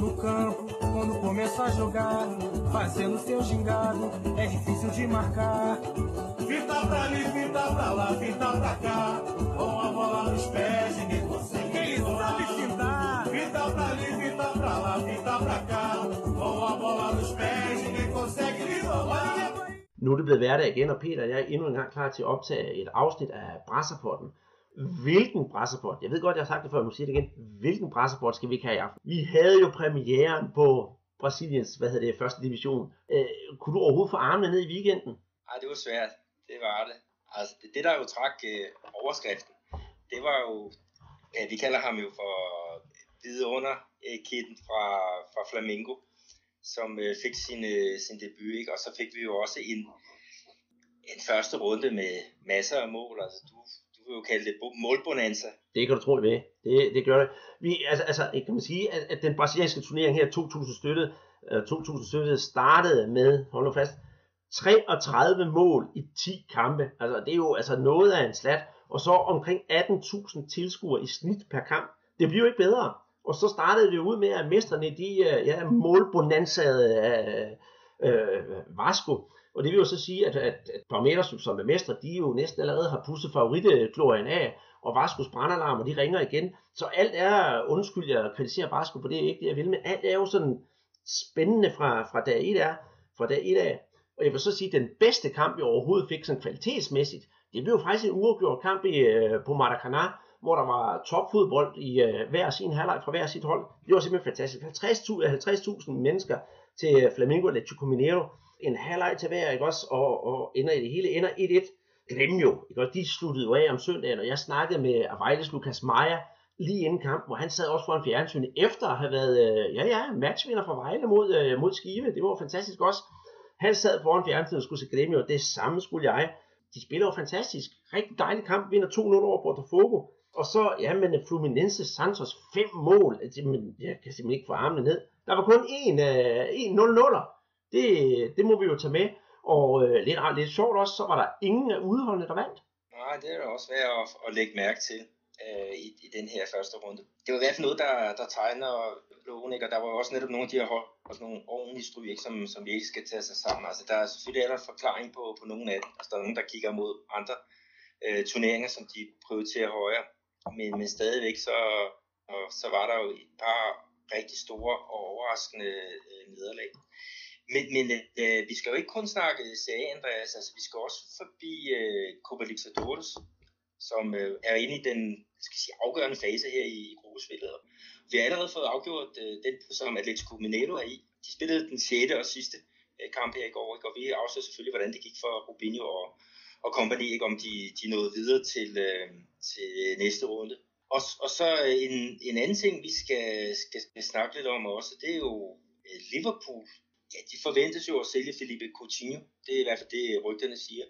No campo, quando começa a jogar, fazendo seu gingado, é difícil de marcar. Fita pra ali, fita pra lá, fita pra cá, com a bola nos pés, ninguém consegue. Quem sabe fintar? Fita pra ali, fita pra lá, fita pra cá, com a bola nos pés, ninguém consegue lhe. Nu er det blevet hverdag igen, og Peter og jeg er endnu en gang klar til at optage et afsnit af Brasserpotten. Hvilken Brasserpot? Jeg ved godt, jeg har sagt det før, men nu siger det igen. Hvilken Brasserpot skal vi ikke have i aften? Vi havde jo premieren på Brasiliens, hvad hedder det, første division. Øh, kunne du overhovedet få armene ned i weekenden? Nej, det var svært. Det var det. Altså, det, det der jo trak øh, overskriften, det var jo, ja, vi kalder ham jo for vidunder øh, kitten fra, fra Flamingo, som øh, fik sin, øh, sin debut, ikke? og så fik vi jo også en, en første runde med masser af mål. Altså, du, vi jo kalde det målbonanza. Det kan du tro, det ved. Det, det gør det. Vi, altså, altså, kan man sige, at, at den brasilianske turnering her 2000 støttet, øh, 2000 støttet startede med, hold nu fast, 33 mål i 10 kampe. Altså, det er jo altså noget af en slat. Og så omkring 18.000 tilskuere i snit per kamp. Det bliver jo ikke bedre. Og så startede det ud med, at mesterne, de øh, ja, målbonanzede af øh, øh, Vasco. Og det vil jo så sige, at, at, at Parmeters, som er mestre, de jo næsten allerede har pusset favoritklorien af, og Vaskus brandalarm, og de ringer igen. Så alt er, undskyld, jeg kritiserer Vasco på det, ikke det jeg vil, men alt er jo sådan spændende fra, fra dag 1 af, fra dag 1 af. Og jeg vil så sige, at den bedste kamp, jeg overhovedet fik sådan kvalitetsmæssigt, det blev jo faktisk en uafgjort kamp i, øh, på Maracanã, hvor der var topfodbold i øh, hver sin halvleg fra hver sit hold. Det var simpelthen fantastisk. 50.000 50 mennesker til øh, Flamingo Atletico Mineiro. En halvleg til hver, ikke også? Og, og ender i det hele ender 1-1. Glem jo, ikke også? De sluttede jo af om søndagen, og jeg snakkede med Avejles Lukas Maja lige inden kampen, hvor han sad også foran fjernsynet efter at have været, øh, ja ja, matchvinder for Vejle mod, øh, mod Skive. Det var fantastisk også. Han sad foran fjernsynet og skulle se Gremio, og det samme skulle jeg. De spiller jo fantastisk. Rigtig dejlig kamp, vinder 2-0 over Botafogo. Og så, ja, men øh, Fluminense Santos, fem mål. Altså, men jeg kan simpelthen ikke få armene ned. Der var kun en, øh, en 0-0'er. Det, det må vi jo tage med. Og øh, lidt, lidt sjovt også, så var der ingen af udholdene, der vandt. Nej, det er da også værd at, at lægge mærke til øh, i, i den her første runde. Det var i hvert fald noget, der, der tegner loven, ikke? og der var også netop nogle af de her hold, også nogle ordentlige stryg, ikke? Som, som vi ikke skal tage sig sammen. Altså, der er selvfølgelig er der en forklaring på, på nogle af dem. Altså, der er nogen, der kigger mod andre øh, turneringer, som de prioriterer højere. Men, men stadigvæk så, og så var der jo et par rigtig store og overraskende øh, nederlag. Men, men øh, øh, vi skal jo ikke kun snakke Serie, Andreas. Altså, vi skal også forbi øh, Copa Libertadores, som øh, er inde i den skal sige, afgørende fase her i, i gruppespillet. Vi har allerede fået afgjort øh, den, som Atletico Mineiro er i. De spillede den 6. og sidste øh, kamp her i går, ikke? og vi afslører selvfølgelig, hvordan det gik for Rubinho og, og company, ikke? om de, de nåede videre til, øh, til næste runde. Og, og så øh, en, en anden ting, vi skal, skal, skal snakke lidt om også, det er jo øh, Liverpool. Ja, de forventes jo at sælge Felipe Coutinho. Det er i hvert fald det, rygterne siger.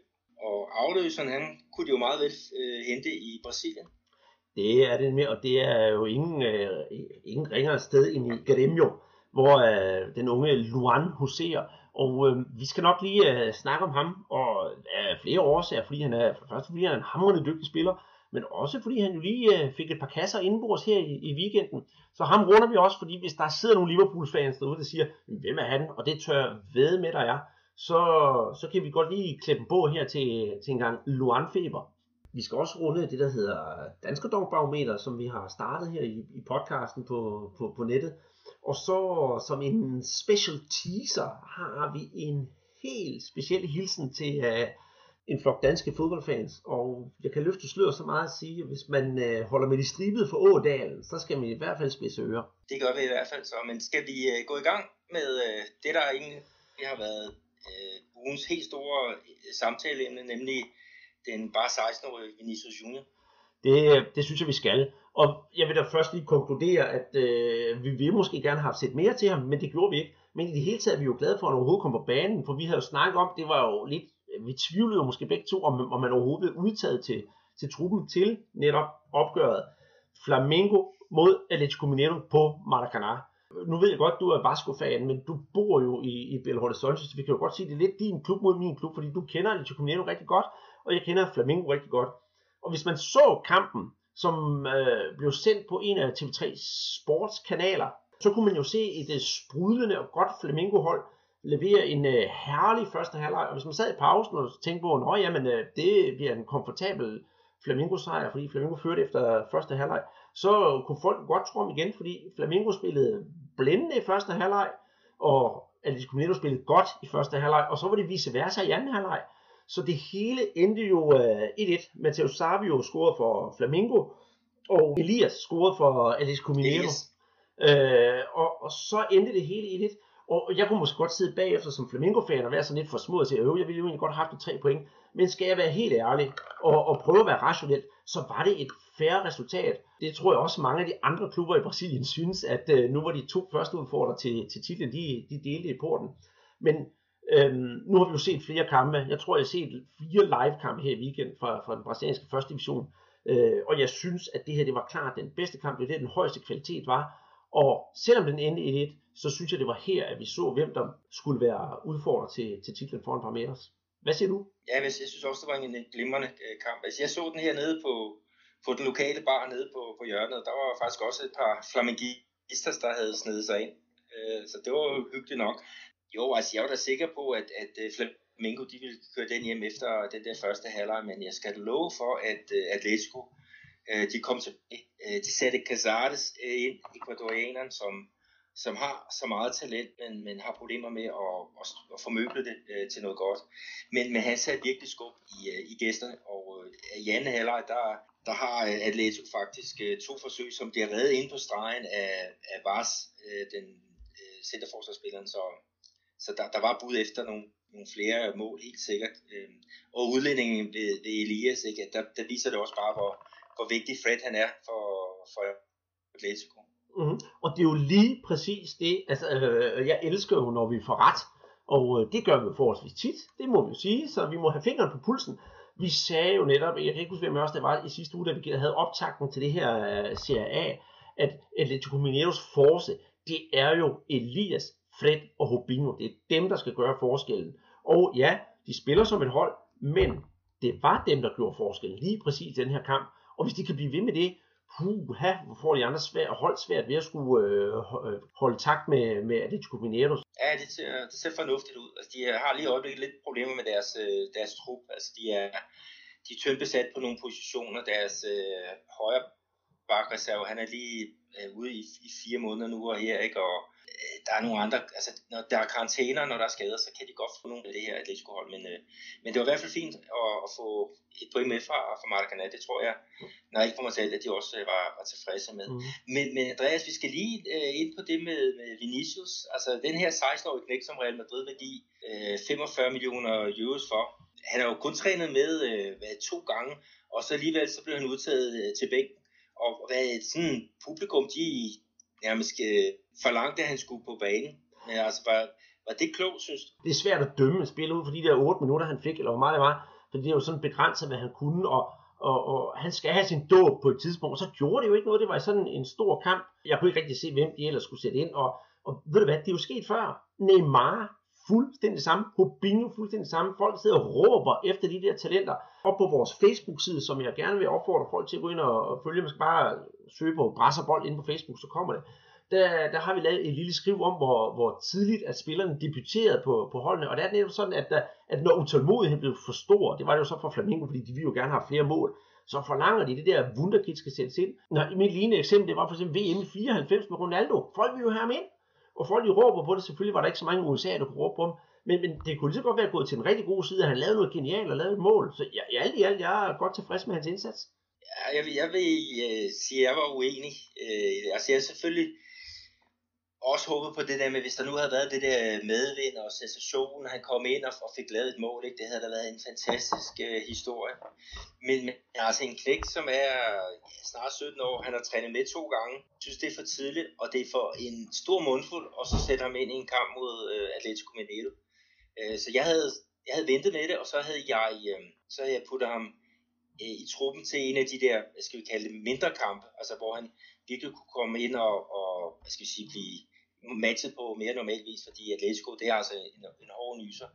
Og afløseren, han kunne de jo meget vel øh, hente i Brasilien. Det er det med, og det er jo ingen, øh, ingen ringere sted end i Grêmio, hvor øh, den unge Luan huserer. Og øh, vi skal nok lige øh, snakke om ham, og øh, af flere årsager, fordi han er, for første, fordi han er en hamrende dygtig spiller, men også fordi han jo lige øh, fik et par kasser indbords her i, i weekenden. Så ham runder vi også, fordi hvis der sidder nogle Liverpool-fans derude, der siger, hvem er han, og det tør ved med, der er, så, så kan vi godt lige klippe på her til, til en gang Luan-feber. Vi skal også runde det, der hedder Danskerdogbarometer, som vi har startet her i, i podcasten på, på, på nettet. Og så som en special teaser har vi en helt speciel hilsen til uh, en flok danske fodboldfans. Og jeg kan løfte slør så meget at sige, at hvis man uh, holder med de stribede for Ådalen, så skal man i hvert fald spidse ører. Det gør vi i hvert fald så. Men skal vi uh, gå i gang med uh, det, der egentlig har været uh, ugens helt store samtaleemne, nemlig den bare 16-årige Vinicius Junior? Det, det synes jeg, vi skal. Og jeg vil da først lige konkludere, at øh, vi ville måske gerne have set mere til ham, men det gjorde vi ikke. Men i det hele taget er vi jo glade for, at han overhovedet kom på banen, for vi havde jo snakket om, det var jo lidt, vi tvivlede jo måske begge to, om, om man overhovedet blev udtaget til, til truppen til netop opgøret Flamengo mod Atletico Mineiro på Maracanã. Nu ved jeg godt, du er Vasco-fan, men du bor jo i, i Belo Horizonte, så vi kan jo godt sige, det er lidt din klub mod min klub, fordi du kender Atletico Mineiro rigtig godt, og jeg kender Flamengo rigtig godt. Og hvis man så kampen, som øh, blev sendt på en af TV3 sportskanaler, så kunne man jo se et øh, sprudlende og godt Flamengo-hold levere en uh, herlig første halvleg. Og hvis man sad i pausen og tænkte på, at jamen, uh, det bliver en komfortabel Flamengo-sejr, fordi Flamengo førte efter første halvleg, så kunne folk godt tro om igen, fordi Flamengo spillede blændende i første halvleg, og Atletico Mineiro spillede godt i første halvleg, og så var det vice versa i anden halvleg. Så det hele endte jo uh, 1-1. Matteo Savio scorede for Flamengo, og Elias scorede for Atletico Mineiro. Yes. Øh, og, og så endte det hele i 1 og jeg kunne måske godt sidde bagefter som Flamengo-fan og være sådan lidt for små og sige, øh, jeg ville jo egentlig godt have haft de tre point. Men skal jeg være helt ærlig og, og prøve at være rationel, så var det et færre resultat. Det tror jeg også mange af de andre klubber i Brasilien synes, at øh, nu var de to første udfordrere til, til titlen, de, de delte i porten. Men øhm, nu har vi jo set flere kampe. Jeg tror, jeg har set fire live-kampe her i weekend fra, fra den brasilianske første division. Øh, og jeg synes, at det her det var klart den bedste kamp. Det er det, den højeste kvalitet var. Og selvom den endte i 1 så synes jeg, det var her, at vi så, hvem der skulle være udfordret til, til titlen foran Parmeters. Hvad siger du? Ja, jeg synes også, det var en, glimrende øh, kamp. Altså, jeg så den her nede på, på den lokale bar nede på, på hjørnet. Der var faktisk også et par flamengistas, der havde snedet sig ind. Øh, så det var hyggeligt nok. Jo, altså jeg var da sikker på, at, at øh, Flamengo de ville køre den hjem efter den der første halvleg, men jeg skal love for, at øh, Atletico de kom til, de satte Casares ind, ecuadorianeren, som som har så meget talent, men, men har problemer med at, at, at formøble det øh, til noget godt. Men, men han satte virkelig skub i, øh, i gæsterne, og øh, i anden halvleg, der, der har øh, Atletico faktisk øh, to forsøg, som bliver reddet ind på stregen af, af Vars, øh, den øh, centerforsvarsspilleren, så, så der, der var bud efter nogle, nogle flere mål, helt sikkert. Øh, og udlændingen ved, ved Elias, ikke, der, der viser det også bare, hvor, hvor vigtig Fred han er for, for Atletico. Mm-hmm. Og det er jo lige præcis det, altså øh, jeg elsker jo, når vi får ret, og øh, det gør vi forholdsvis tit, det må vi jo sige, så vi må have fingeren på pulsen. Vi sagde jo netop, jeg kan ikke huske, hvem også det var i sidste uge, da vi havde optakten til det her uh, Serie A, at Atletico Mineiros force, det er jo Elias, Fred og Hobinho. Det er dem, der skal gøre forskellen. Og ja, de spiller som et hold, men det var dem, der gjorde forskellen lige præcis i den her kamp. Og hvis de kan blive ved med det, puha, hvor får de andre svært, hold svært ved at skulle øh, øh, holde takt med, med Atletico Mineiro. Ja, det ser, det ser fornuftigt ud. Altså, de har lige i øjeblikket lidt problemer med deres, øh, deres trup. Altså, de er, de er tyndt besat på nogle positioner. Deres øh, højre bakreserve, han er lige øh, ude i, i fire måneder nu og her, ikke? Og der er nogle andre, altså når der er karantæner, når der er skader, så kan de godt få nogle af det her Atletico hold, men, øh, men det var i hvert fald fint at, at få et point med fra, fra Maracana, det tror jeg, når ikke for mig selv, at de også øh, var, var tilfredse med. Mm. Men, men Andreas, vi skal lige øh, ind på det med, med Vinicius, altså den her 16-årige knæk, som Real Madrid vil give øh, 45 millioner euros for, han har jo kun trænet med øh, to gange, og så alligevel så blev han udtaget øh, til bænken, og hvad sådan publikum, de nærmest øh, forlangte, at han skulle på banen. Men altså, var, var det klogt, synes du? Det er svært at dømme spil ud for de der 8 minutter, han fik, eller hvor meget det var. For det er jo sådan begrænset, hvad han kunne, og, og, og han skal have sin dåb på et tidspunkt, og så gjorde det jo ikke noget. Det var sådan en stor kamp. Jeg kunne ikke rigtig se, hvem de ellers skulle sætte ind, og, og ved du hvad, det er jo sket før. Neymar fuldstændig samme, Rubinho fuldstændig samme. Folk sidder og råber efter de der talenter. Og på vores Facebook-side, som jeg gerne vil opfordre folk til at gå ind og følge, man skal bare søge på Brasserbold inde på Facebook, så kommer det. Der, der har vi lavet et lille skriv om, hvor, hvor tidligt at spillerne debuterede på, på holdene. Og det er netop sådan, at, der, at når utålmodigheden blev for stor, det var det jo så for Flamengo, fordi de ville jo gerne have flere mål, så forlanger de det der wunderkid skal sættes ind. Når, mit lignende eksempel, det var for eksempel VM 94 med Ronaldo. Folk vil jo have ham ind og folk de råber på det. Selvfølgelig var der ikke så mange USA, der kunne råbe på dem, Men, men det kunne lige så godt være gået til en rigtig god side, at han lavede noget genialt og lavede et mål. Så jeg, alt i alt, jeg er godt tilfreds med hans indsats. Ja, jeg vil, jeg vil øh, sige, at jeg var uenig. Øh, altså jeg er selvfølgelig også håbet på det der med, hvis der nu havde været det der medvind og sensation, han kom ind og, og fik lavet et mål, ikke? det havde da været en fantastisk øh, historie. Men, men altså en knæk, som er ja, snart 17 år, han har trænet med to gange, jeg synes det er for tidligt, og det er for en stor mundfuld, og så sætter ham ind i en kamp mod øh, Atletico Mineiro. Øh, så jeg havde, jeg havde ventet med det, og så havde jeg, øh, så havde jeg puttet ham øh, i truppen til en af de der, hvad skal vi kalde det, mindre kampe, altså hvor han virkelig kunne komme ind og, og hvad skal vi sige, blive matchet på mere normalvis, fordi Atletico, det er altså en, en hård nyser.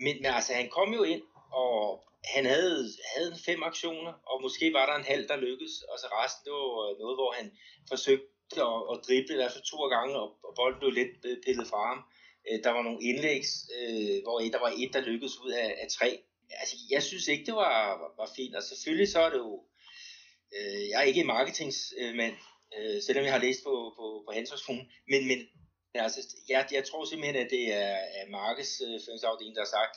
Men, men altså, han kom jo ind, og han havde, havde fem aktioner, og måske var der en halv, der lykkedes, og så resten, det var øh, noget, hvor han forsøgte at, at drible i hvert fald to gange, og, og bolden blev lidt øh, pillet fra ham. Øh, der var nogle indlæg, øh, hvor der var et, der lykkedes ud af, af tre. Altså, jeg synes ikke, det var, var, var fint. Og selvfølgelig så er det jo... Øh, jeg er ikke en marketingsmand, øh, selvom jeg har læst på, på, på Handelshøjskolen, men, men altså, jeg, jeg tror simpelthen, at det er, er markedsføringsafdelingen, øh, der har sagt,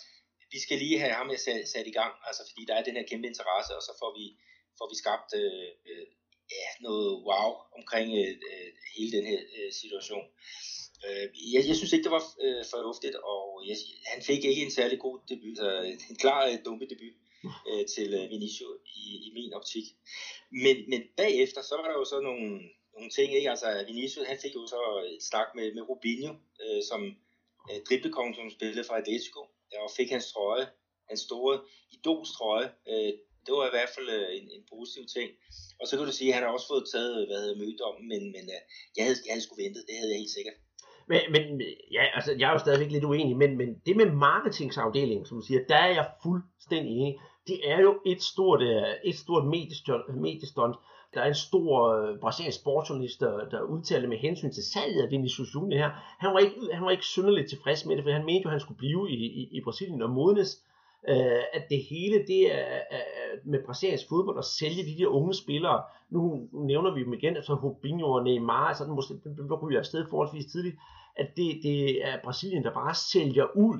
vi skal lige have ham sat, sat i gang, altså fordi der er den her kæmpe interesse, og så får vi, får vi skabt øh, øh, ja, noget wow omkring øh, øh, hele den her øh, situation. Øh, jeg, jeg synes ikke, det var øh, fornuftigt, og jeg, han fik ikke en særlig god debut, altså en klar øh, dumme debut øh, til øh, Vinicius i, i min optik. Men, men bagefter, så var der jo så nogle, nogle ting, ikke? Altså Vinicius, han fik jo så et snak med, med Rubinho, øh, som øh, driblekongen, som spillede fra Atletico, øh, og fik hans trøje, hans store idols trøje. Øh, det var i hvert fald øh, en, en positiv ting. Og så kan du sige, at han har også fået taget, hvad hedder mødommen, men, men øh, jeg, havde, jeg havde sgu ventet, det havde jeg helt sikkert. Men, men ja, altså, jeg er jo stadigvæk lidt uenig, men, men det med marketingsafdelingen, som du siger, der er jeg fuldstændig enig. Det er jo et stort, øh, et stort mediestunt. Der er en stor øh, brasiliansk sportsjournalist, der, der udtalte med hensyn til salget af Vinicius Junior her. Han var ikke, han var ikke synderligt tilfreds med det, for han mente jo, at han skulle blive i, i, i Brasilien og modnes. Øh, at det hele det er, er med brasiliansk fodbold at sælge de der unge spillere. Nu nævner vi dem igen, altså Robinho og Neymar, så den, måske, den ryger afsted forholdsvis tidligt at det, det er Brasilien, der bare sælger ud.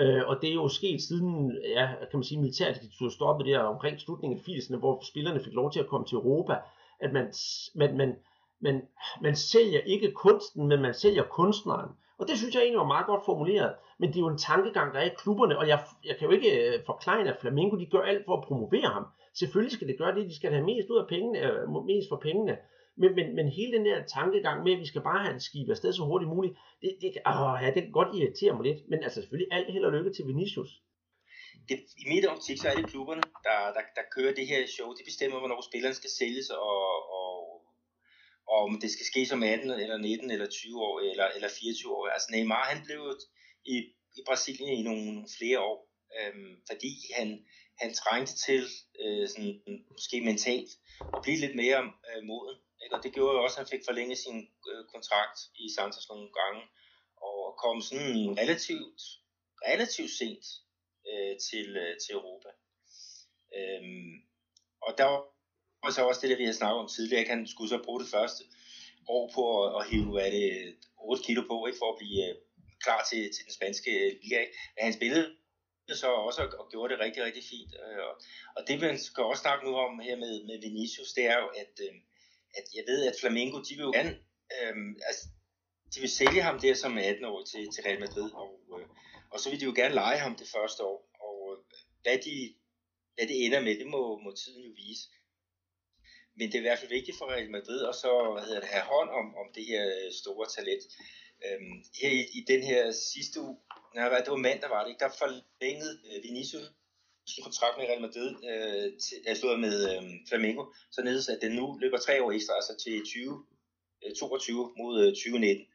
Øh, og det er jo sket siden, ja, kan man sige, militærdiktatur stoppede der omkring slutningen af 80'erne, hvor spillerne fik lov til at komme til Europa, at man, man, man, man, man sælger ikke kunsten, men man sælger kunstneren. Og det synes jeg egentlig var meget godt formuleret. Men det er jo en tankegang, der er i klubberne, og jeg, jeg kan jo ikke øh, forklare, at Flamengo de gør alt for at promovere ham. Selvfølgelig skal det gøre det, de skal have mest ud af pengene, øh, mest for pengene. Men, men, men hele den der tankegang med, at vi skal bare have en skib afsted så hurtigt muligt, det, det, åh, ja, det kan godt irritere mig lidt. Men altså selvfølgelig alt held og lykke til Vinicius. Det, I mit optik, så er det klubberne, der, der, der kører det her show. De bestemmer, hvornår spilleren skal sælges, og, og, og om det skal ske som 18 eller 19 eller 20 år eller, eller 24 år. Altså Neymar, han blev i, i Brasilien i nogle flere år, øhm, fordi han, han trængte til øh, sådan, måske mentalt at blive lidt mere øh, moden. Ikke? Og det gjorde jo også, at han fik forlænget sin øh, kontrakt i Santos nogle gange, og kom sådan relativt, relativt sent øh, til, øh, til Europa. Øhm, og der var så også det, der vi har snakket om tidligere, at han skulle så bruge det første år på at, at hive hvad det, 8 kilo på, ikke, for at blive øh, klar til, til den spanske liga. Ikke? Men han spillede så også og, gjorde det rigtig, rigtig fint. Øh, og, og det, man skal også snakke nu om her med, med Vinicius, det er jo, at øh, at jeg ved, at Flamengo, de vil jo gerne, øhm, altså, de vil sælge ham der som 18 år til, til Real Madrid, og, øh, og så vil de jo gerne lege ham det første år, og øh, hvad, de, hvad det ender med, det må, må tiden jo vise. Men det er i hvert fald vigtigt for Real Madrid at så hvad hedder det, have hånd om, om det her øh, store talent. Øhm, her i, i den her sidste uge, nej, det var mandag var det ikke, der forlængede øh, Vinicius kontrakt med Real Madrid, øh, til, altså med øh, Flamengo, således at den nu løber tre år ekstra, altså til 20, øh, 22 mod øh, 2019.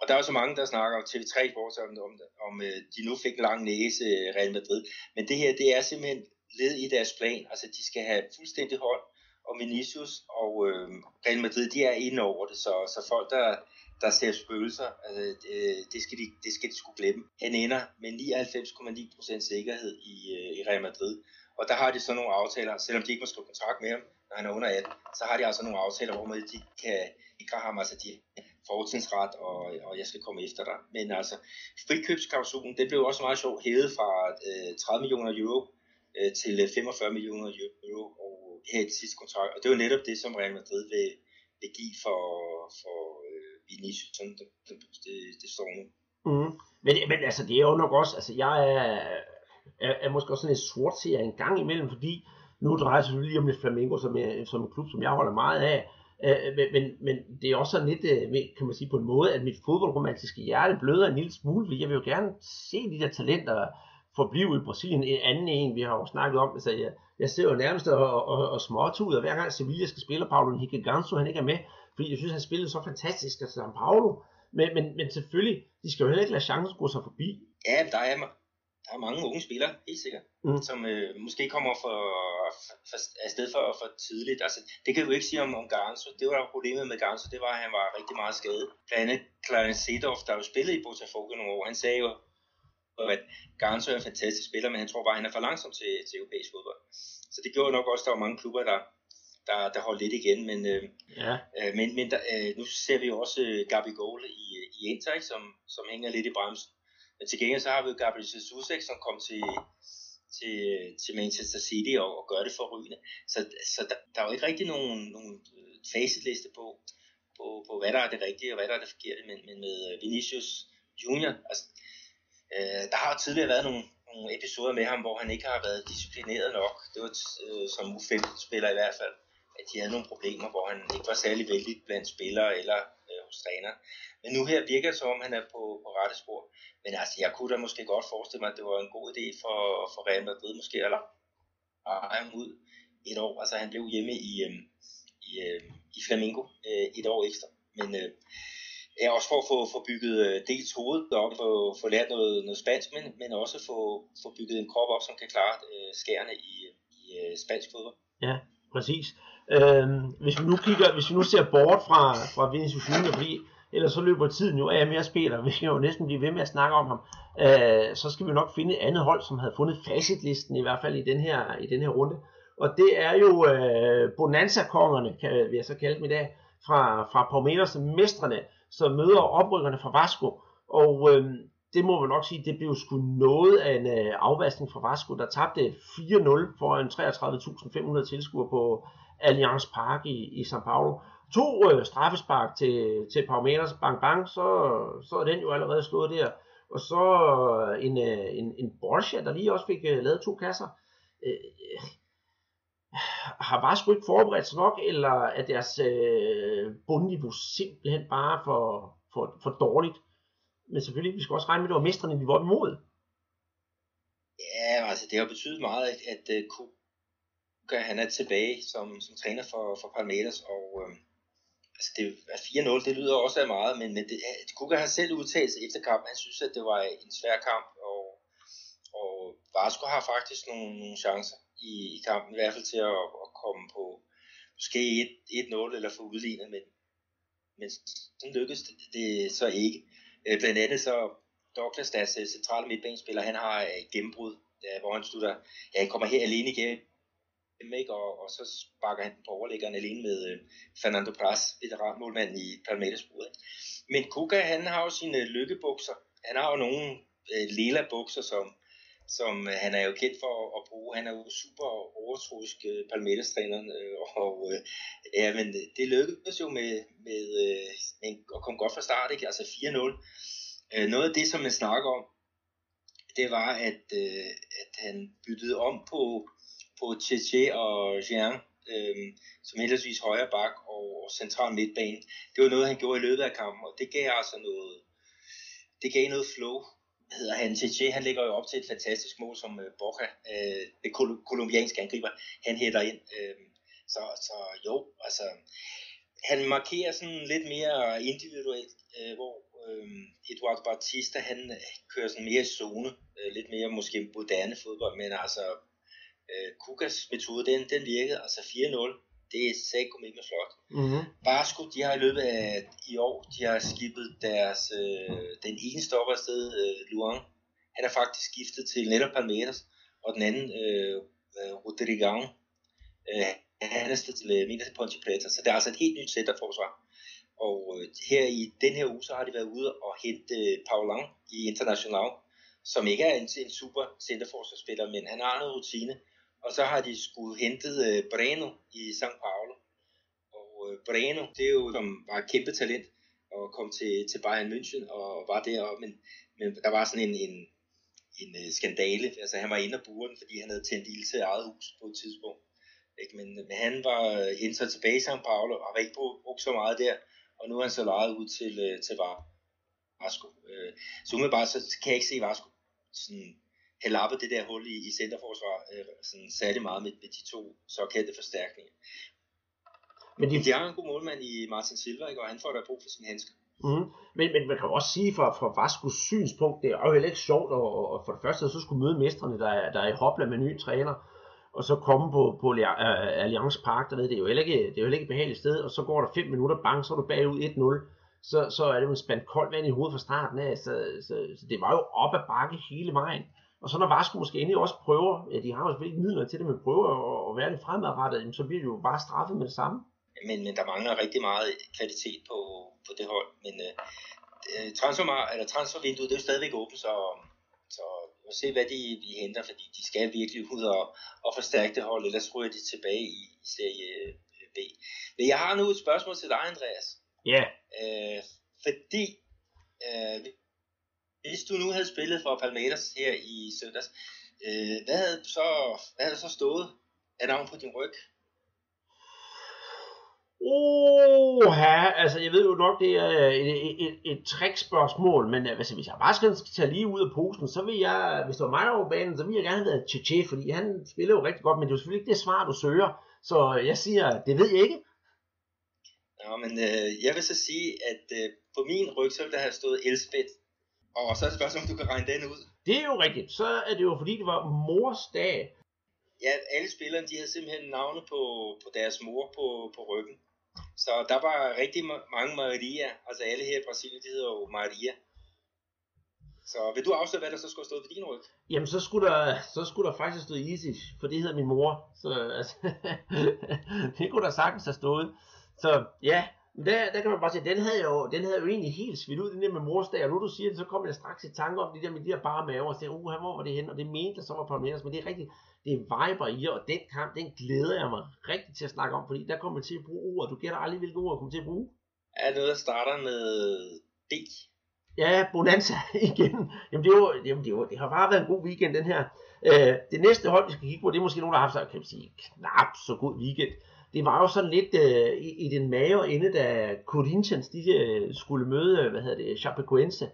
Og der er så mange, der snakker om TV3 Sports, om, om, om øh, de nu fik en lang næse øh, Real Madrid. Men det her, det er simpelthen led i deres plan. Altså, de skal have fuldstændig hold om Vinicius, og øh, Real Madrid, de er inde over det, så, så folk, der der ser spøgelser, altså, det, det, skal de, det skal de skulle glemme. Han ender med 99,9% sikkerhed i, øh, i Real Madrid. Og der har de så nogle aftaler, selvom de ikke må skrive kontrakt med ham, når han er under 18, så har de altså nogle aftaler, hvor de kan ikke ham, altså de fortidsret, og, og jeg skal komme efter dig. Men altså, frikøbsklausulen, det blev også meget sjovt hævet fra øh, 30 millioner euro øh, til øh, 45 millioner euro og her i det sidste kontrakt. Og det var netop det, som Real Madrid vil, vil give for, for Vinicius, sådan det, det, det, det står nu. Mm. Men, men altså, det er jo nok også, altså jeg er, er, er måske også sådan en sort serie en gang imellem, fordi nu drejer det sig lige om lidt Flamengo, som, er, som en klub, som jeg holder meget af, øh, men, men, men det er også sådan lidt, øh, kan man sige på en måde, at mit fodboldromantiske hjerte bløder en lille smule, fordi jeg vil jo gerne se de der talenter forblive i Brasilien. En anden en, vi har jo snakket om, altså jeg, jeg ser jo nærmest og, og, og småt og hver gang Sevilla skal spille, Paolo Higiganzo, han ikke er med, fordi jeg synes, han spillede så fantastisk af San Paulo. Men, men, men selvfølgelig, de skal jo heller ikke lade chancen gå sig forbi. Ja, der er, der er mange unge spillere, helt sikkert, mm. som øh, måske kommer for, for, afsted for, for tidligt. Altså, det kan du ikke sige om, om Garnso. Det var problemet med Garnso, det var, at han var rigtig meget skadet. Blandt andet Clarence Seedorf, der jo spillede i Botafogo nogle år, han sagde jo, at Garnso er en fantastisk spiller, men han tror bare, at han er for langsom til, til europæisk fodbold. Så det gjorde nok også, at der var mange klubber, der, der, der holdt lidt igen, men, øh, ja. øh, men, men der, øh, nu ser vi jo også øh, Gabi Gole i, i Inter, ikke, som, som hænger lidt i bremsen. Men til gengæld så har vi jo Gabriel Jesus, ikke, som kom til, til, til Manchester City og, og gør det for rygende. Så, så der, der er jo ikke rigtig nogen, nogen øh, facitliste på, på, på, hvad der er det rigtige og hvad der er det forkerte, men, men med øh, Vinicius Junior, altså, øh, der har tidligere været nogle, nogle episoder med ham, hvor han ikke har været disciplineret nok. Det var øh, som U15-spiller i hvert fald, at de havde nogle problemer, hvor han ikke var særlig vældig blandt spillere eller øh, hos træner. Men nu her virker det som om, han er på, på rette spor. Men altså, jeg kunne da måske godt forestille mig, at det var en god idé for, for Real Madrid måske, eller at ham ud et år. Altså, han blev hjemme i, øh, i, øh, i Flamingo øh, et år ekstra. Men øh, ja, også for at få, få bygget øh, dels hovedet op, få, få lært noget, noget spansk, men, men også få, få bygget en krop op, som kan klare øh, skærene i, i øh, spansk fodbold. Ja, præcis. Øh, hvis vi nu kigger, hvis vi nu ser bort fra, fra Vinicius Junior, fordi ellers så løber tiden jo af mere spiller, vi kan jo næsten blive ved med at snakke om ham, øh, så skal vi nok finde et andet hold, som havde fundet facitlisten, i hvert fald i den her, i den her runde. Og det er jo øh, Bonanza-kongerne, kan vi så kalde dem i dag, fra, fra Palmeiras mestrene, som møder oprykkerne fra Vasco. Og øh, det må man nok sige, det blev sgu noget af en øh, afvaskning fra Vasco, der tabte 4-0 foran 33.500 tilskuere på Allianz Park i, i São Paulo to øh, straffespark til, til Palmeiras bang bang, så, så er den jo allerede slået der. Og så øh, en, øh, en, en Borussia, der lige også fik øh, lavet to kasser. Øh, øh, har bare sgu ikke forberedt sig nok, eller er deres øh, bundniveau simpelthen bare for, for, for dårligt? Men selvfølgelig, vi skal også regne med, at det var mestrene, vi var imod. Ja, altså det har betydet meget, at, at uh, Kuka, han er tilbage som, som træner for, for Palmeiras, og øh, altså det er 4-0, det lyder også af meget, men, men det, Kuka har selv udtalt sig efter kampen, han synes, at det var en svær kamp, og, og Vasco har faktisk nogle, nogle chancer i, i kampen, i hvert fald til at, at komme på måske 1-0 eller få udlignet, men, men sådan lykkedes det, det så ikke. Øh, blandt andet så Douglas, deres centrale midtbanespiller, han har et gennembrud, øh, hvor han slutter, ja, han kommer her alene igennem dem, ikke? Og, og så sparker han på overlæggeren alene med øh, Fernando Pras, veteranmålmanden i Palmeiras buret. Men Kuka, han har jo sine øh, lykkebukser. Han har jo nogle øh, lila bukser, som, som øh, han er jo kendt for at, at bruge. Han er jo super overtroisk øh, Palmeiras-træneren, øh, og øh, ja, men øh, det lykkedes jo med, med øh, at komme godt fra start, ikke? altså 4-0. Øh, noget af det, som man snakker om, det var, at, øh, at han byttede om på på Tchetché og Jean, øh, som heldigvis højre bak og, central midtbane. Det var noget, han gjorde i løbet af kampen, og det gav altså noget, det gav noget flow. Hedder han Tchetché, han ligger jo op til et fantastisk mål, som øh, Borja, øh, det kol- kolumbianske angriber, han hætter ind. Uh, så, så jo, altså, han markerer sådan lidt mere individuelt, øh, hvor øhm, øh, Eduardo Batista, han kører sådan mere i zone, øh, lidt mere måske moderne fodbold, men altså øh, Kukas metode, den, den virkede, altså 4-0, det er sækkum ikke flot. Mm-hmm. Barsko, de har i løbet af i år, de har skibet deres, øh, den ene stopper afsted, øh, Luan, han er faktisk skiftet til netop Palmeiras, og den anden, øh, øh Rodrigão, øh, han er stedet til øh, Minas Ponte Preta, så det er altså et helt nyt forsvar. Og øh, her i den her uge, så har de været ude og hente øh, Paulan i International, som ikke er en, en super centerforsvarsspiller, men han har noget rutine, og så har de skulle hentet øh, Breno i São Paulo. Og øh, Breno, det er jo som var et kæmpe talent og kom til, til Bayern München og var der, men, men der var sådan en, en, en uh, skandale. Altså han var inde af buren, fordi han havde tændt ild til eget hus på et tidspunkt. Ikke? Men, men han var øh, hentet tilbage i São Paulo og var ikke brugt så meget der, og nu er han så lejet ud til, uh, til Vasco. Uh, så umiddelbart så kan jeg ikke se Vasco sådan have lappet det der hul i, i centerforsvar øh, sådan særlig meget med, med de to såkaldte forstærkninger. Men de... de har en god målmand i Martin Silva, ikke? og han får da brug for sin handsker. Mm. Men, men man kan jo også sige fra, fra Vascos synspunkt, det er jo heller ikke sjovt, og, og for det første så skulle møde mestrene, der er, der er i hopla med ny træner, og så komme på, på Allianz Park dernede, det er jo heller ikke, det er jo heller ikke et behageligt sted, og så går der 5 minutter, bang, så er du bagud 1-0 så, så er det jo en spændt koldt vand i hovedet fra starten af, så, så, så det var jo op ad bakke hele vejen. Og så når Vasco måske endelig også prøver, ja, de har jo selvfølgelig ikke midler til det, men prøver at, at være lidt fremadrettet, så bliver de jo bare straffet med det samme. Men, men der mangler rigtig meget kvalitet på, på det hold, men uh, transfer, eller transfervinduet, det er jo stadigvæk åbent, så, så vi må se, hvad de, de henter, fordi de skal virkelig ud og, og forstærke det hold, ellers ryger de tilbage i, i serie B. Men jeg har nu et spørgsmål til dig, Andreas. Ja. Yeah. Øh, fordi øh, hvis du nu havde spillet for Palmeiras her i søndags, øh, hvad, havde så, hvad havde så stået af navn på din ryg? Oh, ja, altså jeg ved jo nok, det er et, et, et, et trickspørgsmål, men altså, hvis jeg bare skal tage lige ud af posen, så vil jeg, hvis det var mig over banen, så vil jeg gerne have været Cheche, fordi han spiller jo rigtig godt, men det er jo selvfølgelig ikke det svar, du søger. Så jeg siger, det ved jeg ikke. Nå, men øh, jeg vil så sige, at øh, på min ryg, så vil der have stået Elspeth. Og så er det spørgsmål, om du kan regne den ud. Det er jo rigtigt. Så er det jo fordi, det var mors dag. Ja, alle spillerne, de havde simpelthen navne på, på deres mor på, på ryggen. Så der var rigtig mange Maria. Altså alle her i Brasilien, de hedder jo Maria. Så vil du afsløre, hvad der så skulle have stået ved din ryg? Jamen, så skulle der, så skulle der faktisk stå Isis, for det hedder min mor. Så altså, det kunne der sagtens have stået. Så ja, der, der kan man bare sige, den havde jo, den havde jo egentlig helt svidt ud, den der med morsdag, og nu du siger det, så kommer jeg straks i tanke om det der med de der bare maver, og siger, uh, hvor var det hen, og det mente jeg så var Palmeiras, men det er rigtigt, det er viber i, og den kamp, den glæder jeg mig rigtig til at snakke om, fordi der kommer jeg til at bruge ord, du gætter aldrig, hvilke ord jeg kommer til at bruge. Er noget, der starter med D? Ja, Bonanza igen. Jamen det, jo, jamen det, jo, det har bare været en god weekend, den her. Øh, det næste hold, vi skal kigge på, det er måske nogen, der har haft så, kan man sige, knap så god weekend det var jo sådan lidt øh, i, i den mave ende, da Corinthians de, øh, skulle møde, øh, hvad hedder det, Chapecoense.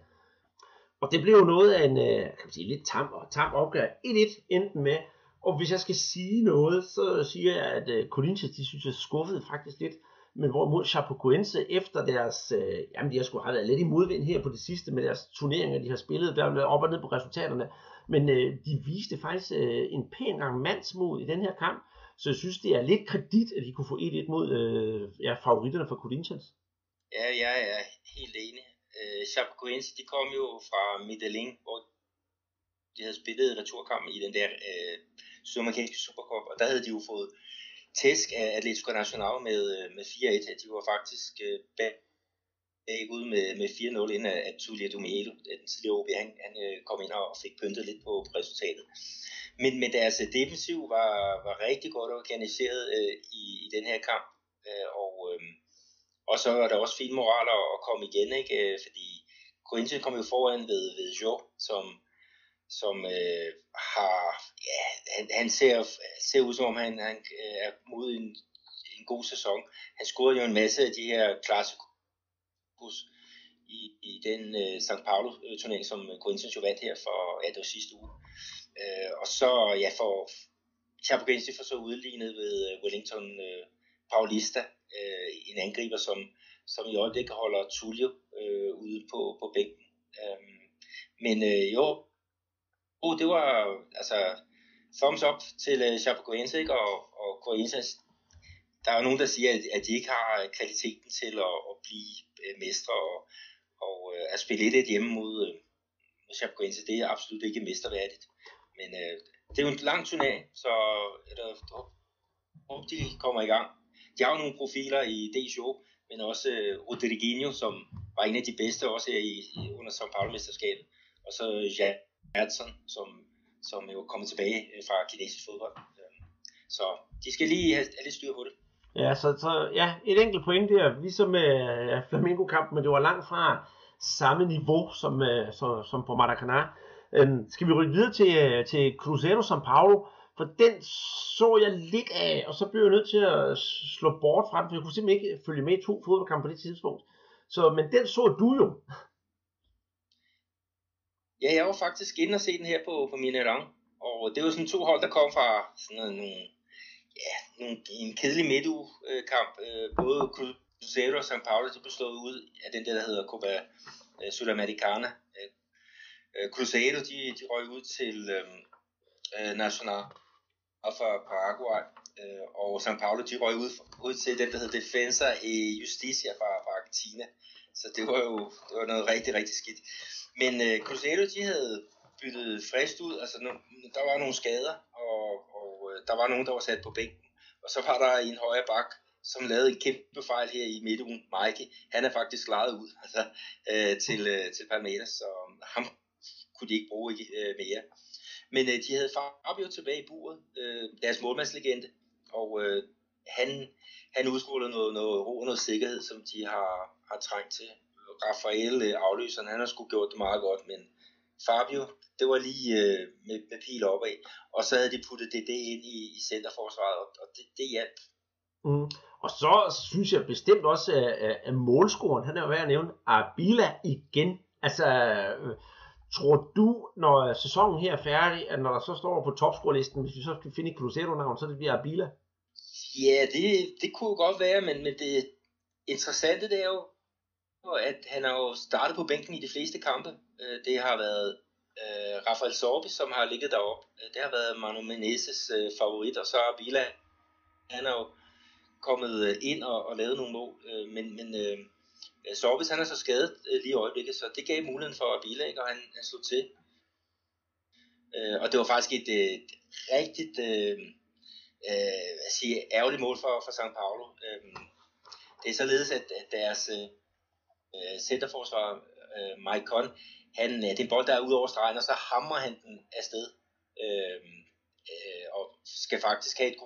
Og det blev jo noget af en, øh, kan man sige, lidt tam, og tam opgør. 1-1 enten med. Og hvis jeg skal sige noget, så siger jeg, at øh, Corinthians, de synes, jeg skuffede faktisk lidt. Men hvorimod Chapecoense efter deres, øh, jamen de har sgu have været lidt i modvind her på det sidste med deres turneringer, de har spillet, der er op og ned på resultaterne. Men øh, de viste faktisk øh, en pæn gang mandsmod i den her kamp. Så jeg synes, det er lidt kredit, at de kunne få 1-1 mod øh, ja, favoritterne fra Corinthians. Ja, jeg er helt enig. Øh, Chapecoense, de kom jo fra Medellin, hvor de havde spillet returkamp i den der øh, sydamerikanske Supercup, og der havde de jo fået tæsk af Atletico Nacional med, øh, med 4-1. De var faktisk øh, bag ud med, med 4-0 inden at Tulia Dumielo, den tidligere OB, han, han øh, kom ind og fik pyntet lidt på resultatet. Men, men deres defensiv var, var rigtig godt organiseret øh, i, i den her kamp, øh, og, øh, og så var der også fin moral at, at komme igen, ikke? Øh, fordi Corinthians kom jo foran ved, ved Jo, som, som øh, har, ja, han, han ser, ser ud som om han, han øh, er mod en, en god sæson. Han scorede jo en masse af de her klassikos i, i den øh, St. Paulo turnering, som Corinthians jo vandt her for, ja, det var sidste uge. Øh, Øh, og så ja, for Chapecoense får så udlignet ved øh, Wellington øh, Paulista, øh, en angriber, som, som i øjeblikket holder Tullio øh, ude på, på bænken. Øh, men øh, jo, oh, det var altså thumbs up til øh, Chapecoense, ikke? Og, og Corinthians, der er jo nogen, der siger, at, at de ikke har kvaliteten til at, at blive øh, mestre og, og øh, at spille et hjemme mod, øh, mod Chapecoense, det er absolut ikke mesterværdigt. Men øh, det er jo en lang turnering, så øh, jeg håber, de kommer i gang. De har jo nogle profiler i D-show, men også øh, Rodriguinho, som var en af de bedste også her i, i under São Paulo-mesterskabet. Og så øh, Jan Madsen, som, som jo er kommet tilbage øh, fra kinesisk fodbold. Øhm, så de skal lige have, have lidt styr på det. Ja, så, så ja, et enkelt point der, ligesom med øh, Flamengo-kampen, men det var langt fra samme niveau som, øh, som, som på Maracanã. Øhm, skal vi rykke videre til, øh, til Cruzeiro São Paulo? For den så jeg lidt af, og så blev jeg nødt til at slå bort fra den, for jeg kunne simpelthen ikke følge med i to fodboldkampe på det tidspunkt. Så, men den så du jo. Ja, jeg var faktisk inde og se den her på, på Minerang. Og det var sådan to hold, der kom fra sådan noget, nogle, ja, nogle, en kedelig midtugekamp. Øh, både Cruzeiro og São Paulo, de bestod ud af den der, der hedder Copa øh, Sudamericana. Øh, Cruzeiro, de, de røg ud til øhm, øh, øh og for Paraguay, øh, og São Paulo, de røg ud, ud til den, der hedder Defensa i Justicia fra, fra Argentina. Så det var jo det var noget rigtig, rigtig skidt. Men øh, Cruzeiro, de havde byttet frist ud, altså nu, der var nogle skader, og, og øh, der var nogen, der var sat på bænken. Og så var der en højre bak, som lavede en kæmpe fejl her i midtugen, Mikey. Han er faktisk lejet ud altså, øh, til, øh, til Palmeiras, så øh, ham kunne de ikke bruge øh, mere. Men øh, de havde Fabio tilbage i buret, øh, deres målmandslegende, og øh, han, han udskruede noget, noget ro og noget sikkerhed, som de har, har trængt til. Rafael, øh, afløseren, han har sgu gjort det meget godt, men Fabio, det var lige øh, med, med pil opad, og så havde de puttet det, det ind i, i centerforsvaret, og, og det, det hjalp. Mm. Og så synes jeg bestemt også, at, at målscoren, han er jo værd at nævne, Abila igen. Altså, øh, tror du, når sæsonen her er færdig, at når der så står på topscorelisten, hvis vi så skal finde et Cruzeiro-navn, så det bliver Abila? Ja, det, det kunne godt være, men, men det interessante det er jo, at han har jo startet på bænken i de fleste kampe. Øh, det har været øh, Rafael Sorbi, som har ligget deroppe. Øh, det har været Manu Menezes øh, favorit, og så Abila. Han har jo kommet øh, ind og, og lavet nogle mål, øh, men, men øh, Øh, Sorvis han er så skadet øh, lige i øjeblikket, så det gav muligheden for at hvile, ikke? og han, han slog til. Øh, og det var faktisk et, øh, et rigtigt øh, øh, hvad siger, ærgerligt mål for, for St. Paulo. Øh, det er således, at, at deres øh, øh, centerforsvar, øh, Mike Conn, han, øh, det er en bold, der er ud over stregen, og så hammer han den afsted. Øh, øh, og skal faktisk have et